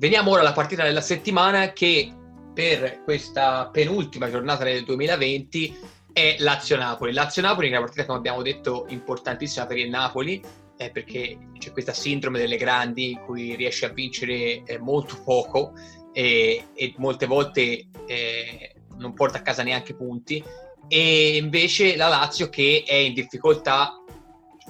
Veniamo ora alla partita della settimana che per questa penultima giornata del 2020 è Lazio-Napoli. Lazio-Napoli è una partita, come abbiamo detto, importantissima per il Napoli, eh, perché c'è questa sindrome delle grandi in cui riesce a vincere eh, molto poco e, e molte volte eh, non porta a casa neanche punti. E invece la Lazio che è in difficoltà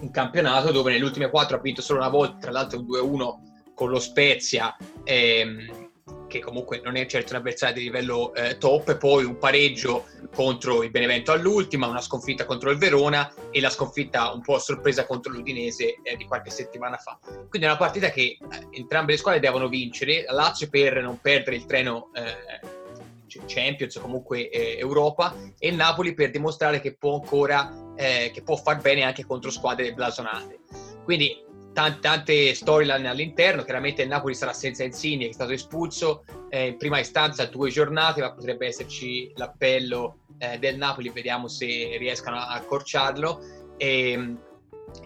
un campionato dove nelle ultime quattro ha vinto solo una volta, tra l'altro un 2-1 con lo Spezia, ehm, che comunque non è certo un avversario di livello eh, top, poi un pareggio contro il Benevento all'ultima, una sconfitta contro il Verona e la sconfitta un po' a sorpresa contro l'Udinese eh, di qualche settimana fa. Quindi è una partita che eh, entrambe le squadre devono vincere, la Lazio per non perdere il treno eh, Champions o comunque eh, Europa e Napoli per dimostrare che può ancora, eh, che può far bene anche contro squadre blasonate. Quindi tante, tante storyline all'interno. Chiaramente il Napoli sarà senza Insigne, che è stato espulso eh, in prima istanza due giornate, ma potrebbe esserci l'appello eh, del Napoli, vediamo se riescano a accorciarlo. E, ehm,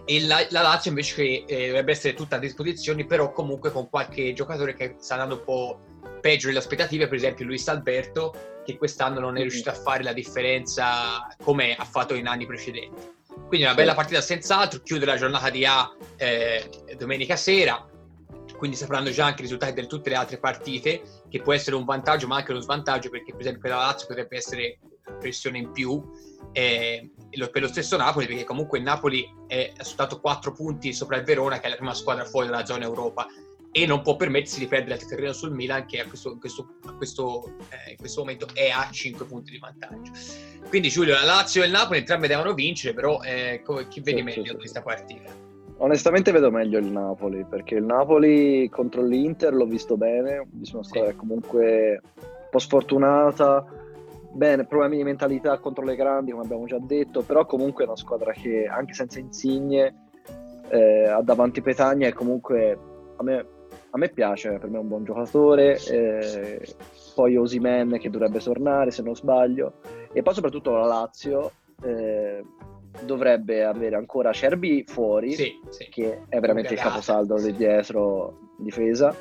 e la, la, Lazio invece che eh, dovrebbe essere tutta a disposizione, però comunque con qualche giocatore che sta andando un po' peggio delle aspettative, per esempio Luis Alberto, che quest'anno non è riuscito a fare la differenza come ha fatto in anni precedenti. Quindi una bella partita senz'altro, chiude la giornata di A eh, domenica sera, quindi sapranno già anche i risultati di tutte le altre partite, che può essere un vantaggio ma anche uno svantaggio, perché per esempio per la Lazio potrebbe essere pressione in più, eh, per lo stesso Napoli, perché comunque il Napoli è soltanto 4 punti sopra il Verona, che è la prima squadra fuori dalla zona Europa, e non può permettersi di perdere il terreno sul Milan, che a questo, in, questo, a questo, eh, in questo momento è a 5 punti di vantaggio. Quindi Giulio, la Lazio e il Napoli entrambi devono vincere, però eh, chi vedi sì, meglio sì, questa partita? Onestamente vedo meglio il Napoli, perché il Napoli contro l'Inter l'ho visto bene, una squadra sì. comunque un po' sfortunata, bene, problemi di mentalità contro le grandi, come abbiamo già detto, però comunque è una squadra che anche senza insigne eh, ha davanti Petagna e comunque a me, a me, piace, per me è un buon giocatore, eh, poi Osimen che dovrebbe tornare se non sbaglio, e poi soprattutto la Lazio. Eh, dovrebbe avere ancora Cerbi fuori, sì, sì. che è veramente il caposaldo di dietro difesa.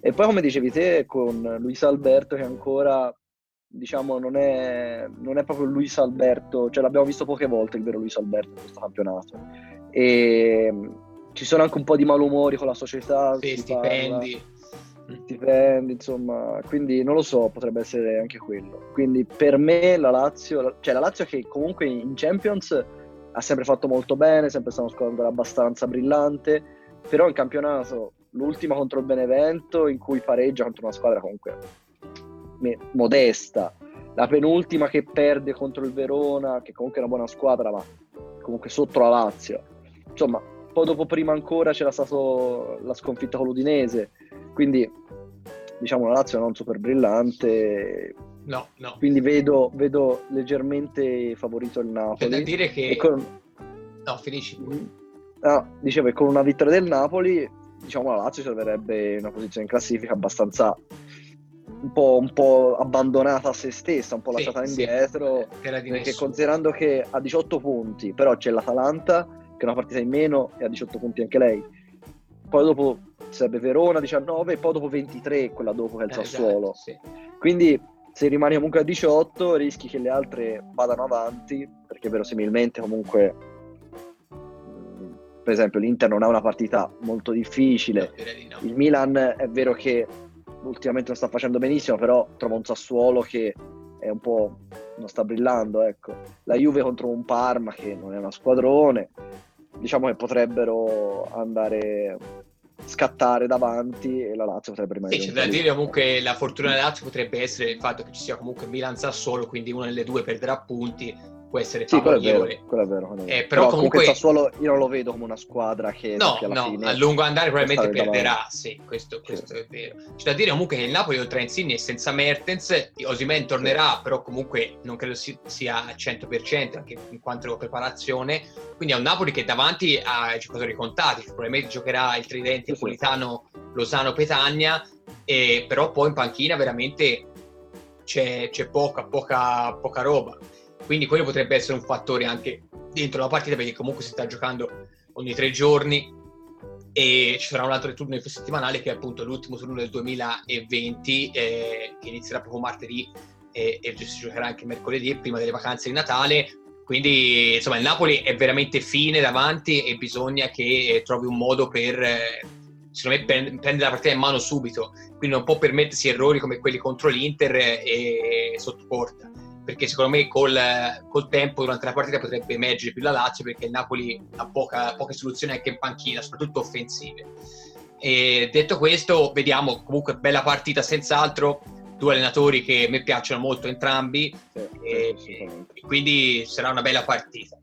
E poi, come dicevi te, con Luis Alberto che ancora diciamo non è, non è proprio Luis Alberto, cioè l'abbiamo visto poche volte il vero Luis Alberto in questo campionato. E ci sono anche un po' di malumori con la società. Sì, stipendi. Parla stipendi, insomma, quindi non lo so, potrebbe essere anche quello. Quindi per me la Lazio, cioè la Lazio che comunque in Champions ha sempre fatto molto bene, sempre stata una squadra abbastanza brillante, però in campionato l'ultima contro il Benevento in cui pareggia contro una squadra comunque modesta, la penultima che perde contro il Verona, che comunque è una buona squadra, ma comunque sotto la Lazio. Insomma, poi dopo prima ancora c'era stata la sconfitta con l'Udinese, quindi diciamo la Lazio non super brillante, No, no. Quindi vedo, vedo leggermente favorito il Napoli. C'è da dire che... Con... No, finisci. Ah, dicevo che con una vittoria del Napoli, diciamo la Lazio troverebbe una posizione in classifica abbastanza un po', un po', abbandonata a se stessa, un po' sì, lasciata indietro. Sì, perché nessuno. considerando che ha 18 punti, però c'è l'Atalanta che è una partita in meno e ha 18 punti anche lei. Poi dopo sarebbe Verona 19 e poi dopo 23 quella dopo che è il eh, Sassuolo. Esatto, sì. Quindi se rimani comunque a 18 rischi che le altre vadano avanti perché verosimilmente comunque mm, per esempio l'Inter non ha una partita molto difficile no, no. il Milan è vero che ultimamente non sta facendo benissimo però trova un Sassuolo che è un po' non sta brillando ecco la Juve contro un Parma che non è una squadrone diciamo che potrebbero andare scattare davanti e la Lazio potrebbe rimanere. Sì, c'è da dire comunque la fortuna della Lazio potrebbe essere il fatto che ci sia comunque Milan Sassuolo, quindi una delle due perderà punti può essere sì, quello è vero, quello è vero, è vero. Eh, però, però comunque, Sassuolo io non lo vedo come una squadra che no, no, a lungo andare probabilmente perderà sì, questo, questo sì. è vero c'è da dire comunque che il Napoli oltre a Insigne senza Mertens Osimen tornerà sì. però comunque non credo sia al 100% anche in quanto preparazione quindi è un Napoli che davanti ha giocatori contati probabilmente giocherà il tridente napolitano Lozano Petagna e però poi in panchina veramente c'è, c'è poca, poca, poca roba quindi quello potrebbe essere un fattore anche dentro la partita perché comunque si sta giocando ogni tre giorni e ci sarà un altro turno settimanale che è appunto l'ultimo turno del 2020 eh, che inizierà proprio martedì e, e si giocherà anche mercoledì prima delle vacanze di Natale. Quindi insomma il Napoli è veramente fine davanti e bisogna che trovi un modo per eh, secondo me prendere la partita in mano subito. Quindi non può permettersi errori come quelli contro l'Inter e, e sotto porta perché secondo me col, col, tempo durante la partita potrebbe emergere più la Lazio perché il Napoli ha poca, poche soluzioni anche in panchina, soprattutto offensive. E detto questo, vediamo comunque bella partita senz'altro, due allenatori che a me piacciono molto entrambi sì, e, e quindi sarà una bella partita.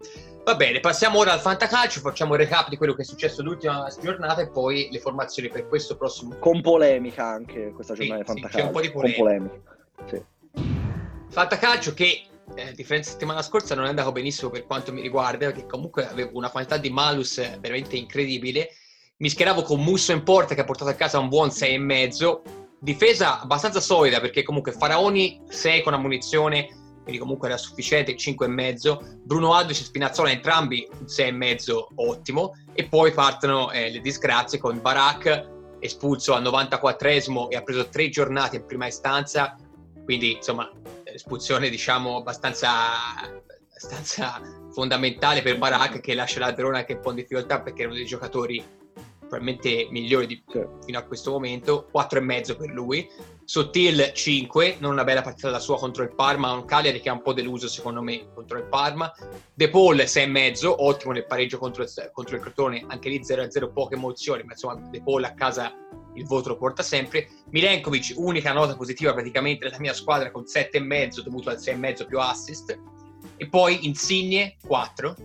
Va bene, passiamo ora al fantacalcio, facciamo il recap di quello che è successo l'ultima giornata e poi le formazioni per questo prossimo. Con polemica anche questa giornata sì, di fantacalcio. Sì, c'è un po' di polemica. Con polemica. Sì. Fantacalcio che eh, differenza settimana scorsa non è andato benissimo per quanto mi riguarda, perché comunque avevo una quantità di malus veramente incredibile Mischeravo con Musso in porta che ha portato a casa un buon 6,5. Difesa abbastanza solida perché comunque Faraoni 6 con ammunizione, quindi comunque era sufficiente, 5,5. Bruno Alves e Spinazzola entrambi un 6,5 ottimo. E poi partono eh, le disgrazie con Barak espulso al 94esimo e ha preso tre giornate in prima istanza. Quindi insomma espulsione diciamo abbastanza, abbastanza fondamentale per Barak che lascia la Verona anche un po' in difficoltà perché è uno dei giocatori probabilmente migliori di, fino a questo momento, 4,5 per lui. Sottil 5, non una bella partita da sua contro il Parma, un Cagliari che ha un po' deluso secondo me contro il Parma. De Paul 6,5, ottimo nel pareggio contro il, contro il Crotone, anche lì 0-0 poche emozioni, ma insomma De Paul a casa il voto lo porta sempre. Milenkovic, unica nota positiva praticamente della mia squadra con 7,5 dovuto al 6,5 più assist. E poi Insigne 4,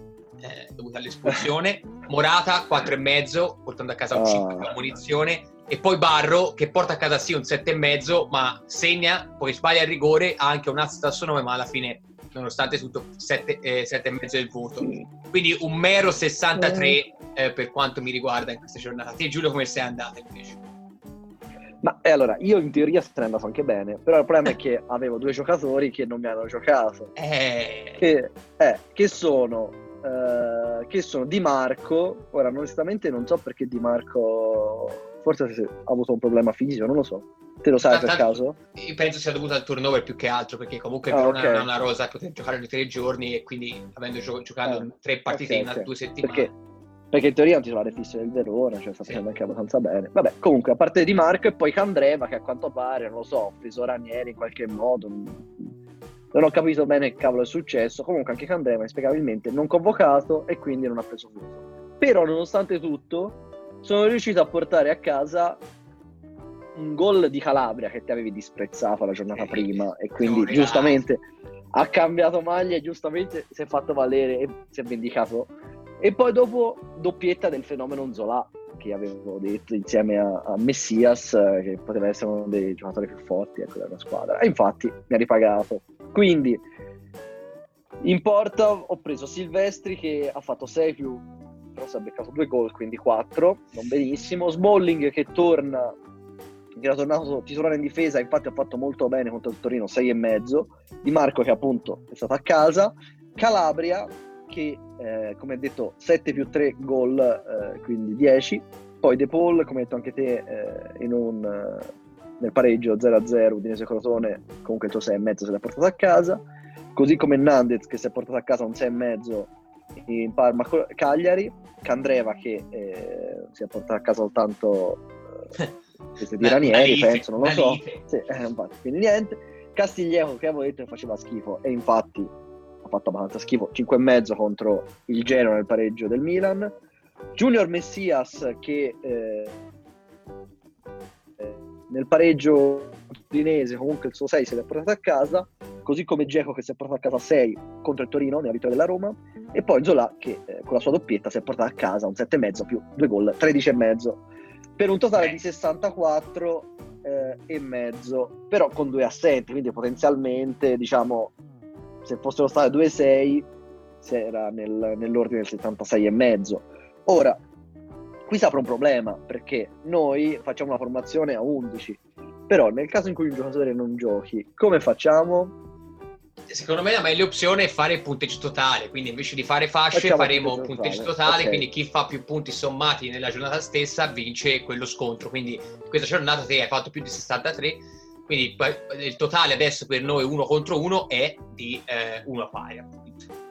eh, dovuto all'espulsione. Morata 4,5 portando a casa un 5 oh. munizione. E poi Barro che porta a casa sì un 7,5 ma segna, poi sbaglia il rigore, ha anche un assist a suo nome ma alla fine nonostante tutto 7,5 eh, del voto. Quindi un mero 63 eh, per quanto mi riguarda in questa giornata. Te Giulio come sei andata invece? Ma eh, allora, io in teoria sarei andato anche bene, però il problema è che avevo due giocatori che non mi hanno giocato. Eh. Che, eh, che sono eh, che sono Di Marco. Ora, onestamente, non so perché Di Marco forse ha avuto un problema fisico, non lo so. Te lo sai per caso? Penso sia dovuto al turnover più che altro, perché comunque ah, okay. non ha una rosa per poter giocare nei tre giorni e quindi avendo gio- giocato eh, tre partite okay, in okay. due settimane. Perché perché in teoria non titolare fisso del Verona, cioè sta facendo sì. anche abbastanza bene. Vabbè, comunque, a parte Di Marco e poi Candreva, che a quanto pare, non lo so, ha preso Ranieri in qualche modo. Non ho capito bene che cavolo è successo. Comunque anche Candreva, inspiegabilmente, non convocato e quindi non ha preso voto. Però, nonostante tutto, sono riuscito a portare a casa un gol di Calabria che ti avevi disprezzato la giornata eh, prima e quindi giustamente ha cambiato maglia e giustamente si è fatto valere e si è vendicato e poi dopo doppietta del fenomeno Zola, che avevo detto insieme a, a Messias, eh, che poteva essere uno dei giocatori più forti ecco, della squadra. E infatti mi ha ripagato. Quindi in porta ho preso Silvestri che ha fatto 6 più, si è beccato 2 gol, quindi 4, non benissimo. Smalling che torna, che era tornato titolare in difesa, infatti ha fatto molto bene contro il Torino, 6 e mezzo. Di Marco che appunto è stato a casa. Calabria che, eh, come detto, 7 più 3 gol, eh, quindi 10. Poi De Paul, come hai detto anche te, eh, un, eh, nel pareggio 0-0 Udinese Crotone, comunque il suo 6,5 se l'ha portato a casa. Così come Nandez che si è portato a casa un 6,5 in Parma Cagliari. Candreva che eh, si è portato a casa soltanto queste di Ranieri, penso, non lo so. Sì, eh, infatti, quindi niente. Castiglieco che avevo detto che faceva schifo e infatti fatto abbastanza schifo, 5,5 contro il Genoa nel pareggio del Milan. Junior Messias che eh, eh, nel pareggio udinese comunque il suo 6 se l'è portato a casa, così come Geco che si è portato a casa 6 contro il Torino nella vittoria della Roma e poi Zola che eh, con la sua doppietta si è portato a casa un 7,5 più 2 gol, 13,5 per un totale di 64 eh, e mezzo, però con due assenti, quindi potenzialmente diciamo se fossero state 2-6 si era nel, nell'ordine del 76 e mezzo. Ora, qui si apre un problema perché noi facciamo una formazione a 11, però nel caso in cui un giocatore non giochi, come facciamo? Secondo me la meglio opzione è fare il punteggio totale, quindi invece di fare fasce Facciamo faremo punteggio, punteggio totale, totale okay. quindi chi fa più punti sommati nella giornata stessa vince quello scontro, quindi questa giornata te hai fatto più di 63 quindi il totale adesso per noi uno contro uno è di eh, uno a pari, appunto.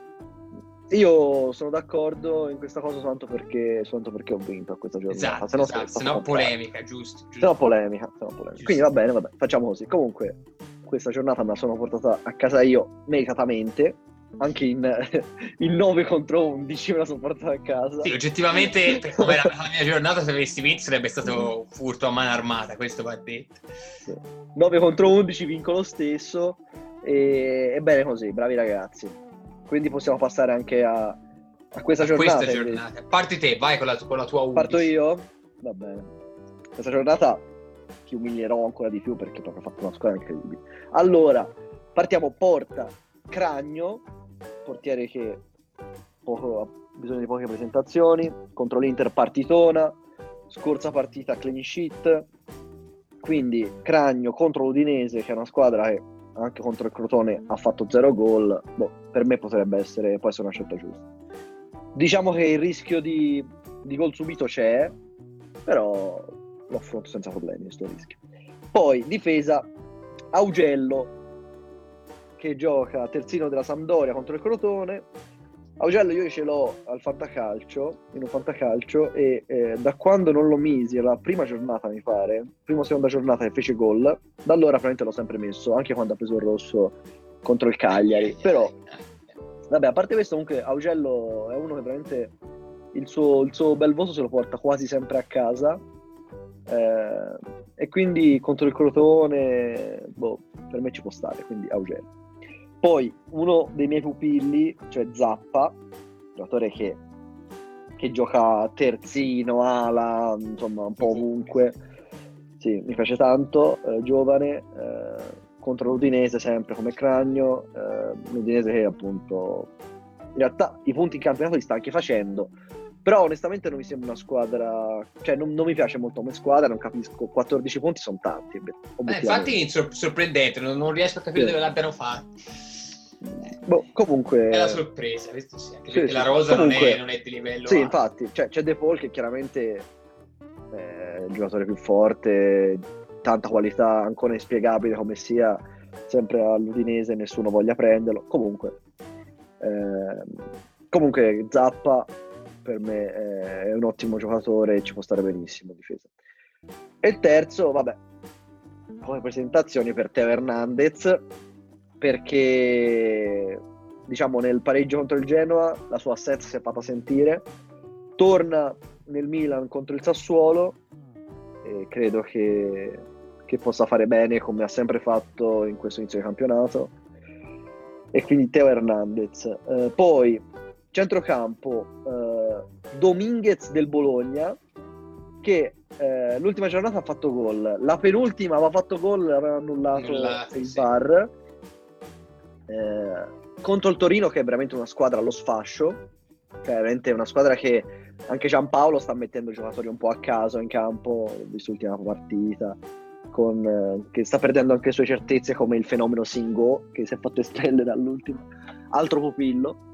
Io sono d'accordo in questa cosa soltanto perché, soltanto perché ho vinto a questa giornata. Esatto, se no, esatto. se no polemica, giusto, giusto. Se no polemica, se no polemica. Quindi va bene, vabbè, facciamo così. Comunque, questa giornata me la sono portata a casa io meritatamente anche in, in 9 contro 11 me la sono portata a casa. Sì, oggettivamente, per come era la mia giornata, se avessi vinto sarebbe stato furto a mano armata, questo va detto. Sì. 9 contro 11 vinco lo stesso e è bene così, bravi ragazzi. Quindi possiamo passare anche a, a questa giornata. Questa giornata. Parti te, vai con la, con la tua 11. Parto io? Va bene. Questa giornata ti umilierò ancora di più perché proprio ho fatto una squadra incredibile. Allora, partiamo porta, Cragno, portiere che poco, ha bisogno di poche presentazioni, contro l'Inter partitona, scorsa partita clean sheet, quindi Cragno contro l'Udinese, che è una squadra che anche contro il Crotone ha fatto zero gol, boh, per me potrebbe essere, può essere una scelta giusta. Diciamo che il rischio di, di gol subito c'è, però lo affronto senza problemi questo rischio. Poi difesa Augello che gioca terzino della Sampdoria contro il Crotone. Augello io ce l'ho al fantacalcio, in un fantacalcio e eh, da quando non lo misi, la prima giornata mi pare, prima o seconda giornata che fece gol, da allora veramente l'ho sempre messo, anche quando ha preso il rosso contro il Cagliari. Però, vabbè, a parte questo comunque Augello è uno che veramente il suo, il suo bel voto se lo porta quasi sempre a casa eh, e quindi contro il Crotone, boh, per me ci può stare, quindi Augello. Poi uno dei miei pupilli, cioè Zappa, giocatore che, che gioca terzino, ala, insomma un po' ovunque. Sì, mi piace tanto, eh, giovane, eh, contro l'Udinese sempre come Cragno, eh, l'Udinese che appunto in realtà i punti in campionato li sta anche facendo, però onestamente non mi sembra una squadra, cioè non, non mi piace molto come squadra, non capisco, 14 punti sono tanti. Eh, infatti sor- sorprendente, non, non, riesco a capire sì. dove l'abbiano fatto. Boh, comunque... È la sorpresa, questo sì, anche sì, perché sì. la rosa comunque, non, è, non, è, di livello Sì, alto. infatti, cioè, c'è De Paul che chiaramente è il giocatore più forte, tanta qualità, ancora inspiegabile come sia, sempre all'Udinese nessuno voglia prenderlo. Comunque, eh, comunque Zappa per me è un ottimo giocatore e ci può stare benissimo in difesa. E il terzo, vabbè, come presentazioni per Teo Hernandez, perché diciamo nel pareggio contro il Genoa la sua assenza si è fatta sentire, torna nel Milan contro il Sassuolo e credo che, che possa fare bene come ha sempre fatto in questo inizio di campionato e quindi Teo Hernandez. Eh, poi centrocampo eh, Dominguez del Bologna che eh, l'ultima giornata ha fatto gol, la penultima aveva fatto gol, aveva annullato Annullati, il sì. bar. Eh, contro il Torino che è veramente una squadra allo sfascio, cioè veramente una squadra che anche Giampaolo sta mettendo giocatori un po' a caso in campo, visto l'ultima partita, con, eh, che sta perdendo anche le sue certezze come il fenomeno Singo che si è fatto espellere dall'ultimo, altro pupillo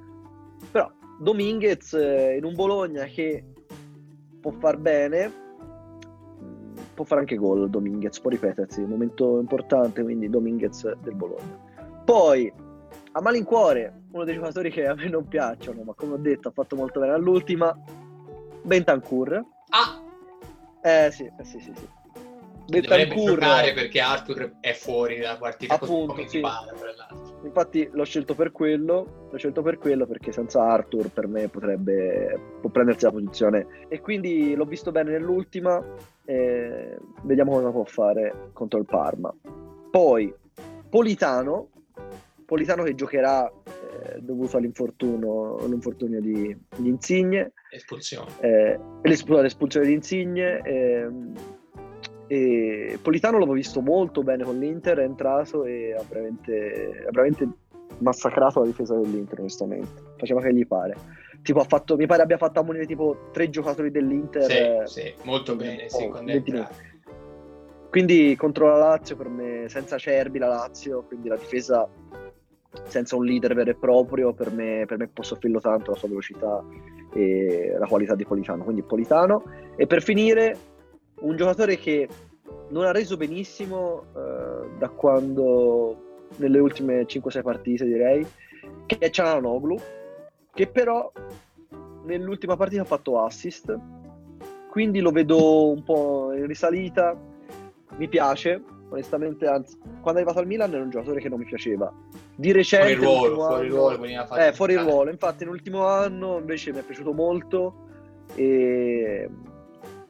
però Dominguez eh, in un Bologna che può far bene, mm, può fare anche gol Dominguez, può ripetersi, un momento importante, quindi Dominguez del Bologna. Poi a malincuore, uno dei giocatori che a me non piacciono, ma come ho detto ha fatto molto bene all'ultima, Bentancur. Ah! Eh sì, eh, sì, sì, sì. Bentancur perché Arthur è fuori dalla partita appunto, come sì. Palla, Infatti l'ho scelto per quello, l'ho scelto per quello perché senza Arthur per me potrebbe può prendersi la posizione e quindi l'ho visto bene nell'ultima e vediamo cosa può fare contro il Parma. Poi Politano, Politano che giocherà eh, dovuto all'infortunio, all'infortunio di, di Insigne. Espulsione. Eh, l'espulsione di Insigne. Eh, e Politano l'avevo visto molto bene con l'Inter, è entrato e ha veramente, ha veramente massacrato la difesa dell'Inter, onestamente. Faceva che gli pare. Tipo, ha fatto, mi pare abbia fatto ammonire tipo tre giocatori dell'Inter. Sì, eh, sì molto bene, sì, Quindi contro la Lazio, per me, senza Cerbi la Lazio, quindi la difesa senza un leader vero e proprio, per me, per me può soffrirlo tanto la sua velocità e la qualità di Politano. Quindi Politano. E per finire, un giocatore che non ha reso benissimo uh, da quando nelle ultime 5-6 partite direi che è Cialanoglu che però nell'ultima partita ha fatto assist quindi lo vedo un po' in risalita mi piace onestamente anzi quando è arrivato al Milan era un giocatore che non mi piaceva. Di recente fuori ruolo, fuori ruolo, eh, fuori ruolo. Infatti nell'ultimo anno invece mi è piaciuto molto e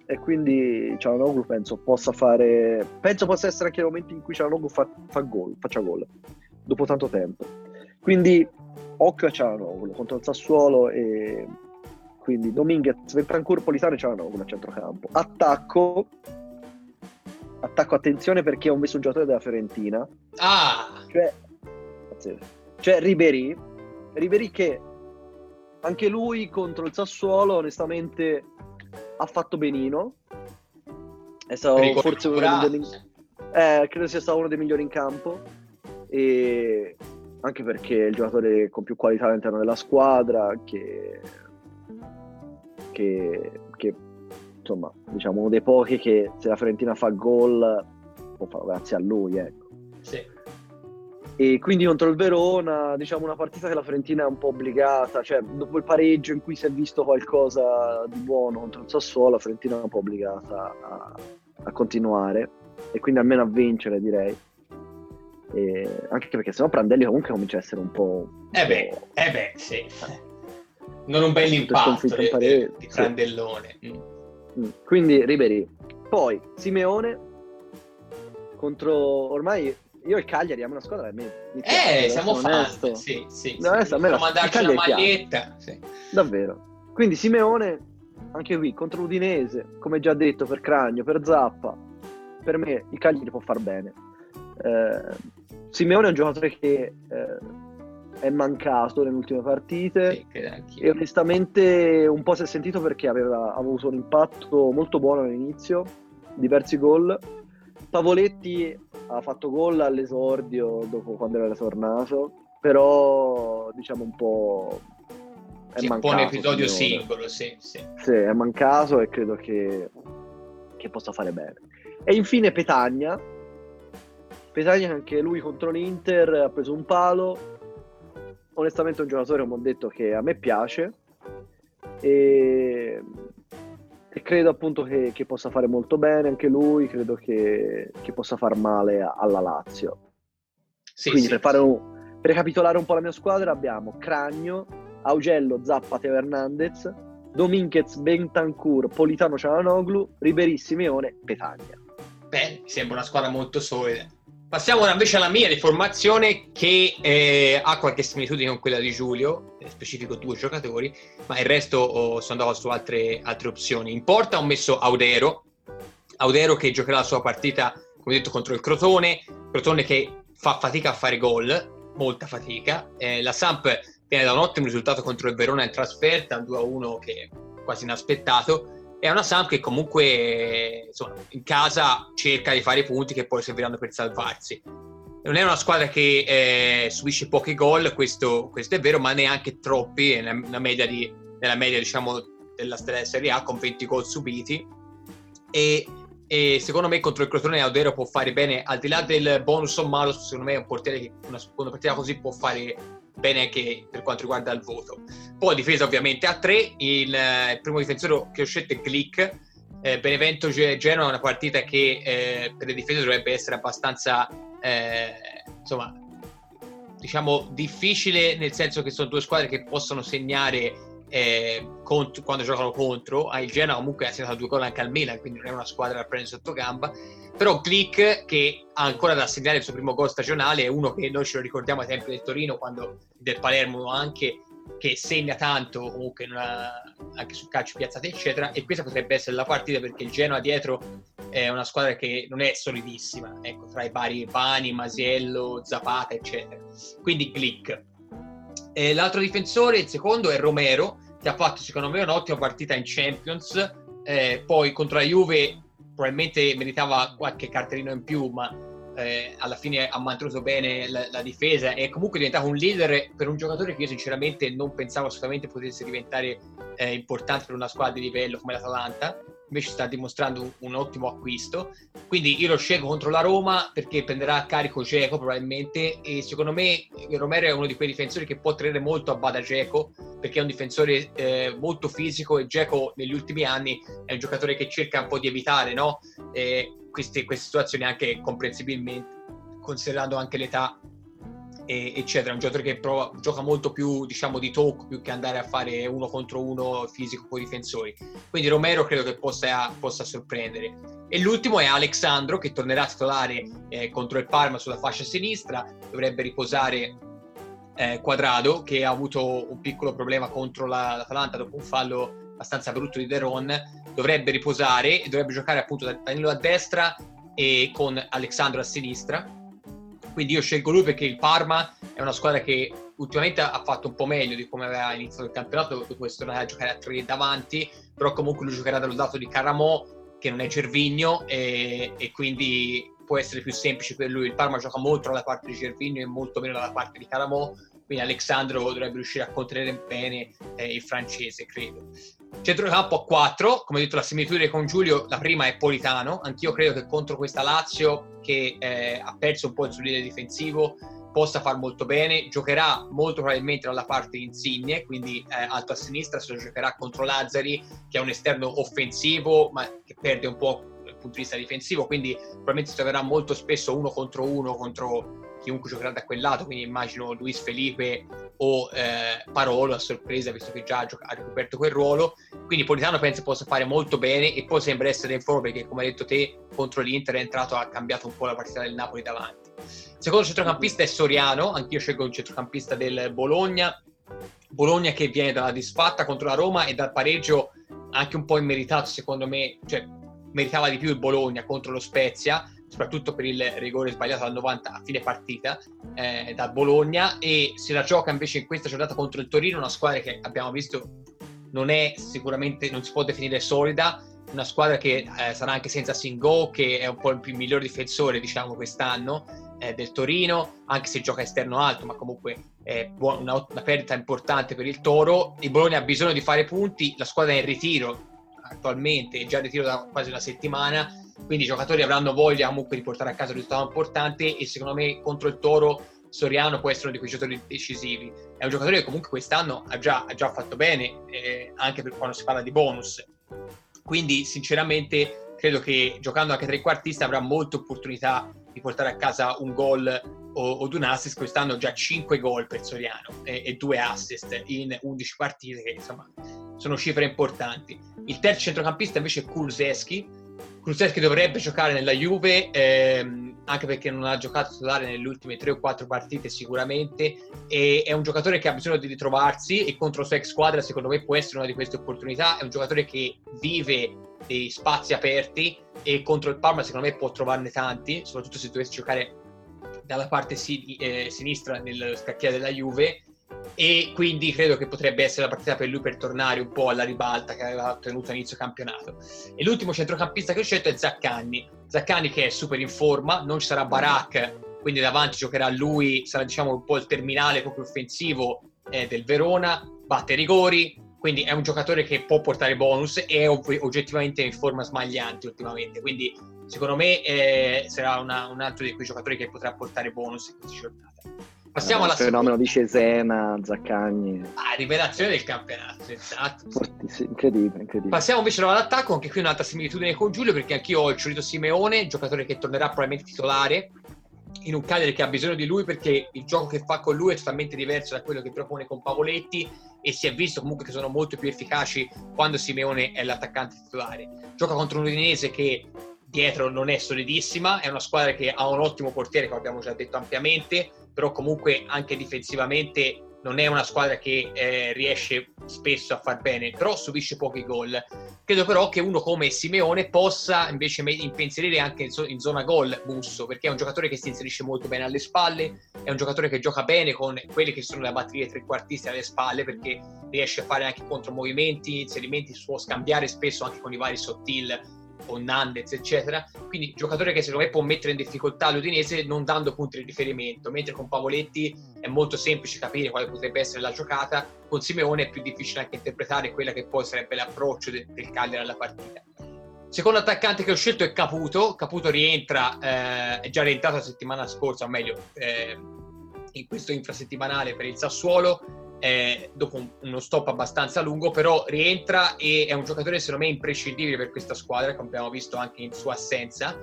e quindi Cialanoglu penso possa fare penso possa essere anche il momento in cui Cialanoglu fa, fa gol, faccia gol dopo tanto tempo. Quindi occhio a Cialanoglu contro il Sassuolo e quindi Dominguez, Ventancur, Politano e Cialanoglu a centrocampo. Attacco attacco attenzione perché ho messo un giocatore della Fiorentina. Ah! Cioè, cioè Ribery Ribery che anche lui contro il Sassuolo onestamente ha fatto benino, È stato forse uno dei eh, credo sia stato uno dei migliori in campo. E anche perché è il giocatore con più qualità all'interno della squadra che, che insomma diciamo uno dei pochi che se la Fiorentina fa gol può farlo grazie a lui ecco. Sì. E quindi contro il Verona, diciamo una partita che la Fiorentina è un po' obbligata, cioè dopo il pareggio in cui si è visto qualcosa di buono contro il Sassuolo, la Fiorentina è un po' obbligata a, a continuare e quindi almeno a vincere direi. E anche perché sennò Prandelli comunque comincia a essere un po'... Eh beh, po'... eh beh, sì. Non un bel impatto di, di, di Prandellone. Sì. Mm. Mm. Quindi Ribery. Poi Simeone contro ormai io il Cagliari è una squadra mi, mi piace, eh, siamo fan, sì, sì, no, sì. Possiamo mandarci la maglietta. Sì. Davvero. Quindi Simeone, anche qui, contro l'Udinese, come già detto, per Cragno, per Zappa, per me il Cagliari può far bene. Eh, Simeone è un giocatore che eh, è mancato nelle ultime partite sì, e onestamente un po' si è sentito perché aveva avuto un impatto molto buono all'inizio, diversi gol. Pavoletti ha fatto gol all'esordio dopo quando era tornato, però diciamo un po' è sì, mancato. Un episodio singolo, sì, sì. Sì, è mancato e credo che, che possa fare bene. E infine Petagna. Petagna anche lui contro l'Inter ha preso un palo. Onestamente è un giocatore, come ho detto, che a me piace. E e credo appunto che, che, possa fare molto bene anche lui, credo che, che possa far male alla Lazio. Sì, Quindi sì, per, sì. Un, per ricapitolare un po' la mia squadra abbiamo Cragno, Augello, Zappa, Teo Hernandez, Dominguez, Bentancur, Politano, Cialanoglu, Ribéry, Simeone, Petagna. Beh, sembra una squadra molto solida. Passiamo invece alla mia riformazione che eh, ha qualche similitudine con quella di Giulio, specifico due giocatori, ma il resto oh, sono andato su altre, altre, opzioni. In porta ho messo Audero, Audero che giocherà la sua partita, come detto, contro il Crotone, Crotone che fa fatica a fare gol, molta fatica. Eh, la Samp viene da un ottimo risultato contro il Verona in trasferta, un 2-1 che è quasi inaspettato è una Samp che comunque insomma, in casa cerca di fare i punti che poi serviranno per salvarsi. Non è una squadra che eh, subisce pochi gol, questo, questo, è vero, ma neanche troppi, è una media di, nella media diciamo, della Serie A con 20 gol subiti. E, e, secondo me contro il Crotone Audero può fare bene, al di là del bonus o malus, secondo me è un portiere che una, una partita così può fare bene anche per quanto riguarda il voto. Poi difesa ovviamente a tre, il, eh, primo difensore che ho scelto è Glick, eh, Benevento Genoa è una partita che eh, per le difese dovrebbe essere abbastanza eh, insomma diciamo difficile nel senso che sono due squadre che possono segnare eh, contro, quando giocano contro ah, il Genoa comunque ha segnato due gol anche al Milan quindi non è una squadra da prendere sotto gamba. Però Click che ha ancora da segnare il suo primo gol stagionale è uno che noi ce lo ricordiamo ai tempi del Torino quando del Palermo anche che segna tanto comunque ha, anche sul calcio piazzate eccetera. E questa potrebbe essere la partita perché il Genoa dietro è una squadra che non è solidissima ecco tra i vari Bani, Masiello, Zapata eccetera. Quindi Click e l'altro difensore il secondo è Romero che ha fatto secondo me un'ottima partita in Champions. Eh, poi contro la Juve probabilmente meritava qualche cartellino in più, ma eh, alla fine ha mantenuto bene la, la, difesa e è comunque diventato un leader per un giocatore che io sinceramente non pensavo assolutamente potesse diventare eh, importante per una squadra di livello come l'Atalanta invece sta dimostrando un, ottimo acquisto. Quindi io lo scelgo contro la Roma perché prenderà a carico Geco probabilmente e secondo me Romero è uno di quei difensori che può tenere molto a bada Geco perché è un difensore eh, molto fisico e Geco negli ultimi anni è un giocatore che cerca un po' di evitare no? eh, queste, queste situazioni anche comprensibilmente considerando anche l'età eccetera. Un giocatore che prova, gioca molto più diciamo di tocco più che andare a fare uno contro uno fisico con i difensori. Quindi Romero credo che possa, possa sorprendere. E l'ultimo è Alexandro che tornerà a titolare eh, contro il Parma sulla fascia sinistra, dovrebbe riposare eh, Quadrado che ha avuto un piccolo problema contro la, l'Atalanta dopo un fallo abbastanza brutto di Deron, dovrebbe riposare e dovrebbe giocare appunto da Danilo a destra e con Alexandro a sinistra quindi io scelgo lui perché il Parma è una squadra che ultimamente ha fatto un po' meglio di come aveva iniziato il campionato, dopo essere tornato a giocare a tre davanti, però comunque lui giocherà dallo lato di Caramo che non è Gervigno e, e, quindi può essere più semplice per lui. Il Parma gioca molto dalla parte di Gervigno e molto meno dalla parte di Caramò, quindi Alexandro dovrebbe riuscire a contenere bene eh, il francese, credo. Centrocampo a 4, come ho detto la similitudine con Giulio, la prima è Politano, anch'io credo che contro questa Lazio che eh, ha perso un po' il suo leader difensivo possa far molto bene, giocherà molto probabilmente dalla parte Insigne, quindi eh, alto a sinistra, se lo giocherà contro Lazzari che è un esterno offensivo ma che perde un po' dal punto di vista difensivo, quindi probabilmente si troverà molto spesso uno contro uno contro chiunque giocherà da quel lato, quindi immagino Luis Felipe o eh, Parolo a sorpresa, visto che già ha ricoperto quel ruolo. Quindi Politano penso possa fare molto bene e poi sembra essere in forma perché, come hai detto te, contro l'Inter è entrato, ha cambiato un po' la partita del Napoli davanti. secondo centrocampista è Soriano, anch'io scelgo il centrocampista del Bologna. Bologna che viene dalla disfatta contro la Roma e dal pareggio anche un po' immeritato, secondo me, cioè meritava di più il Bologna contro lo Spezia soprattutto per il rigore sbagliato al 90 a fine partita eh, da Bologna e se la gioca invece in questa giornata contro il Torino, una squadra che abbiamo visto non è sicuramente, non si può definire solida, una squadra che eh, sarà anche senza Singo, che è un po' il più miglior difensore diciamo quest'anno eh, del Torino, anche se gioca esterno alto, ma comunque è una, una perdita importante per il Toro. Il Bologna ha bisogno di fare punti, la squadra è in ritiro attualmente, è già in ritiro da quasi una settimana, quindi i giocatori avranno voglia comunque di portare a casa un risultato importante e secondo me contro il Toro Soriano può essere uno di quei giocatori decisivi. È un giocatore che comunque quest'anno ha già, ha già fatto bene, eh, anche per quando si parla di bonus. Quindi sinceramente credo che giocando anche trequartista avrà molte opportunità di portare a casa un gol o, o un assist. Quest'anno già 5 gol per Soriano e, e 2 assist in 11 partite, che insomma sono cifre importanti. Il terzo centrocampista invece è Kuluseschi, Kulusevski dovrebbe giocare nella Juve, ehm, anche perché non ha giocato titolare nelle ultime 3 o 4 partite sicuramente, e è un giocatore che ha bisogno di ritrovarsi e contro la sua ex squadra secondo me può essere una di queste opportunità, è un giocatore che vive dei spazi aperti e contro il Parma secondo me può trovarne tanti, soprattutto se dovesse giocare dalla parte si- eh, sinistra nel scacchiere della Juve e quindi credo che potrebbe essere la partita per lui per tornare un po' alla ribalta che aveva ottenuto all'inizio campionato. E l'ultimo centrocampista che ho scelto è Zaccagni. Zaccagni che è super in forma, non ci sarà Barak, quindi davanti giocherà lui, sarà diciamo un po' il terminale proprio offensivo eh, del Verona, batte rigori, quindi è un giocatore che può portare bonus e è oggettivamente in forma smagliante ultimamente, quindi secondo me eh, sarà una, un altro di quei giocatori che potrà portare bonus in questa giornata. Passiamo alla fenomeno di Cesena, Zaccagni. Ah, rivelazione del campionato, esatto. Fortissimo, incredibile, incredibile. Passiamo invece all'attacco, anche qui un'altra similitudine con Giulio, perché anch'io ho il Ciolito Simeone, giocatore che tornerà probabilmente titolare in un Cagliari che ha bisogno di lui perché il gioco che fa con lui è totalmente diverso da quello che propone con Pavoletti e si è visto comunque che sono molto più efficaci quando Simeone è l'attaccante titolare. Gioca contro un Udinese che dietro non è solidissima, è una squadra che ha un ottimo portiere, come abbiamo già detto ampiamente, però comunque anche difensivamente non è una squadra che eh, riesce spesso a far bene, però subisce pochi gol. Credo però che uno come Simeone possa invece impensierire anche in, in, zona gol Busso, perché è un giocatore che si inserisce molto bene alle spalle, è un giocatore che gioca bene con quelle che sono le batterie trequartiste alle spalle, perché riesce a fare anche contromovimenti, inserimenti, può scambiare spesso anche con i vari sottil o Nandez, eccetera. Quindi giocatore che secondo me può mettere in difficoltà l'Udinese non dando punti di riferimento, mentre con Pavoletti è molto semplice capire quale potrebbe essere la giocata, con Simeone è più difficile anche interpretare quella che poi sarebbe l'approccio de- del Cagliari alla partita. Secondo attaccante che ho scelto è Caputo. Caputo rientra, eh, è già rientrato la settimana scorsa, o meglio, eh, in questo infrasettimanale per il Sassuolo eh, dopo un, uno stop abbastanza lungo, però rientra e è un giocatore secondo me imprescindibile per questa squadra, come abbiamo visto anche in sua assenza,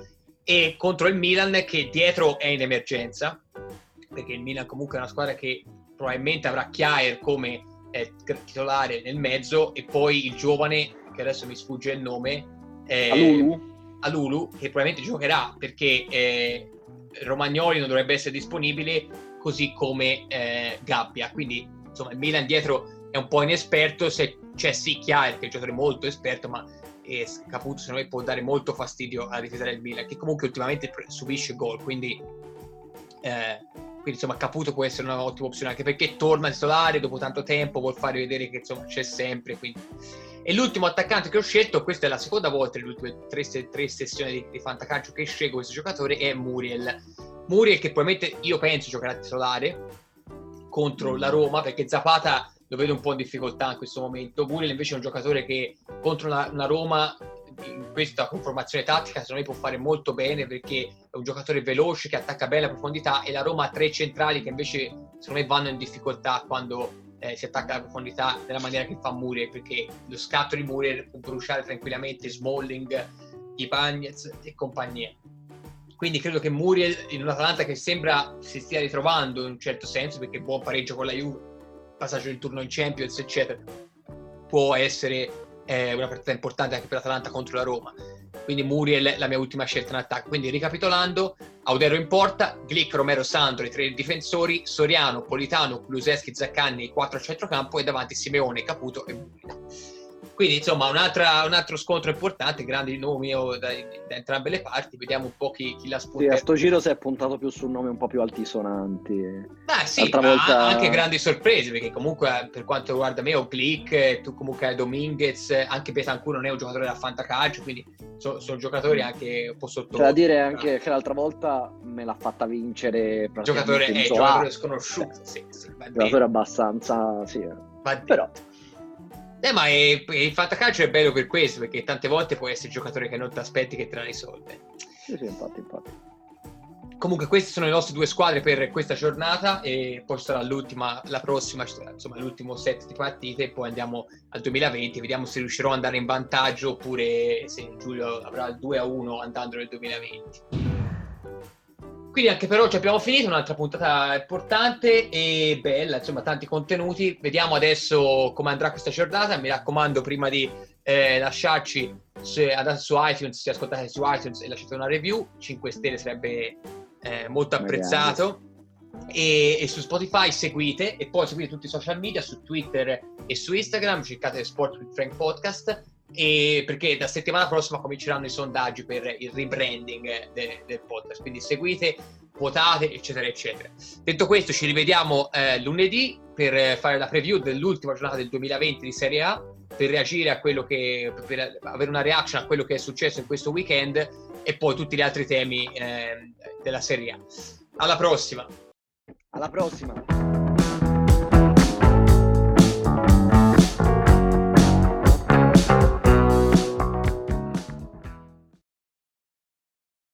e contro il Milan che dietro è in emergenza, perché il Milan comunque è una squadra che probabilmente avrà Chiaer come eh, titolare nel mezzo e poi il giovane, che adesso mi sfugge il nome, eh, Alulu. Alulu, che probabilmente giocherà perché eh, Romagnoli non dovrebbe essere disponibile, così come eh, Gabbia, quindi insomma il Milan dietro è un po' inesperto, se c'è sì Chiaer che è un giocatore molto esperto, ma eh, Caputo secondo me può dare molto fastidio alla difesa del Milan, che comunque ultimamente subisce gol, quindi, eh, quindi insomma Caputo può essere un'ottima opzione, anche perché torna titolare dopo tanto tempo, vuol fare vedere che insomma c'è sempre, quindi. E l'ultimo attaccante che ho scelto, questa è la seconda volta nelle ultime tre, tre sessioni di, di Fantacalcio che scelgo questo giocatore, è Muriel. Muriel che probabilmente io penso giocherà titolare contro la Roma perché Zapata lo vedo un po' in difficoltà in questo momento. Muriel invece è un giocatore che contro una, una Roma in questa conformazione tattica secondo me può fare molto bene perché è un giocatore veloce che attacca bene la profondità e la Roma ha tre centrali che invece secondo me vanno in difficoltà quando eh, si attacca alla profondità nella maniera che fa Muriel perché lo scatto di Muriel può bruciare tranquillamente Smalling, Ibagnez e compagnia quindi credo che Muriel in un Atalanta che sembra si stia ritrovando in un certo senso perché buon pareggio con la Juve passaggio del turno in Champions eccetera può essere eh, una partita importante anche per l'Atalanta contro la Roma quindi Muriel la mia ultima scelta in attacco. Quindi ricapitolando, Audero in porta, Glick, Romero, Sandro, i tre difensori, Soriano, Politano, Kuluseschi, Zaccanni, i quattro a centrocampo e davanti Simeone, Caputo e Muriel. Quindi insomma un, un, altro scontro importante, grandi nomi da, da, entrambe le parti, vediamo un po' chi, chi la spunta. Sì, a sto giro si è puntato più su nomi un po' più altisonanti. Beh sì, ma volta... anche grandi sorprese, perché comunque per quanto riguarda me ho Glick, tu comunque hai Dominguez, anche Betancourt non è un giocatore da fantacalcio, quindi sono, sono giocatori anche un po' sotto. C'è da dire anche che l'altra volta me l'ha fatta vincere giocatore, eh, giocatore sconosciuto, sì, sì, giocatore abbastanza, sì. Però eh, ma è, il fantacalcio è bello per questo, perché tante volte può essere il giocatore che non ti aspetti che te la risolve. Sì, sì, infatti, infatti. Comunque queste sono le nostre due squadre per questa giornata e poi sarà l'ultima, la prossima, insomma l'ultimo set di partite e poi andiamo al 2020, vediamo se riuscirò ad andare in vantaggio oppure se Giulio avrà il 2 a 1 andando nel 2020. Quindi anche per oggi abbiamo finito, un'altra puntata importante e bella, insomma tanti contenuti. Vediamo adesso come andrà questa giornata. Mi raccomando prima di eh, lasciarci se, andate su iTunes, se ascoltate su iTunes e lasciate una review, 5 stelle sarebbe eh, molto apprezzato. E, e, su Spotify seguite e poi seguite tutti i social media su Twitter e su Instagram, cercate Sport with Frank Podcast e perché da settimana prossima cominceranno i sondaggi per il rebranding de, del podcast, quindi seguite, votate, eccetera, eccetera. Detto questo, ci rivediamo eh, lunedì per fare la preview dell'ultima giornata del 2020 di Serie A, per reagire a quello che, per avere una reaction a quello che è successo in questo weekend e poi tutti gli altri temi eh, della Serie A. Alla prossima! Alla prossima!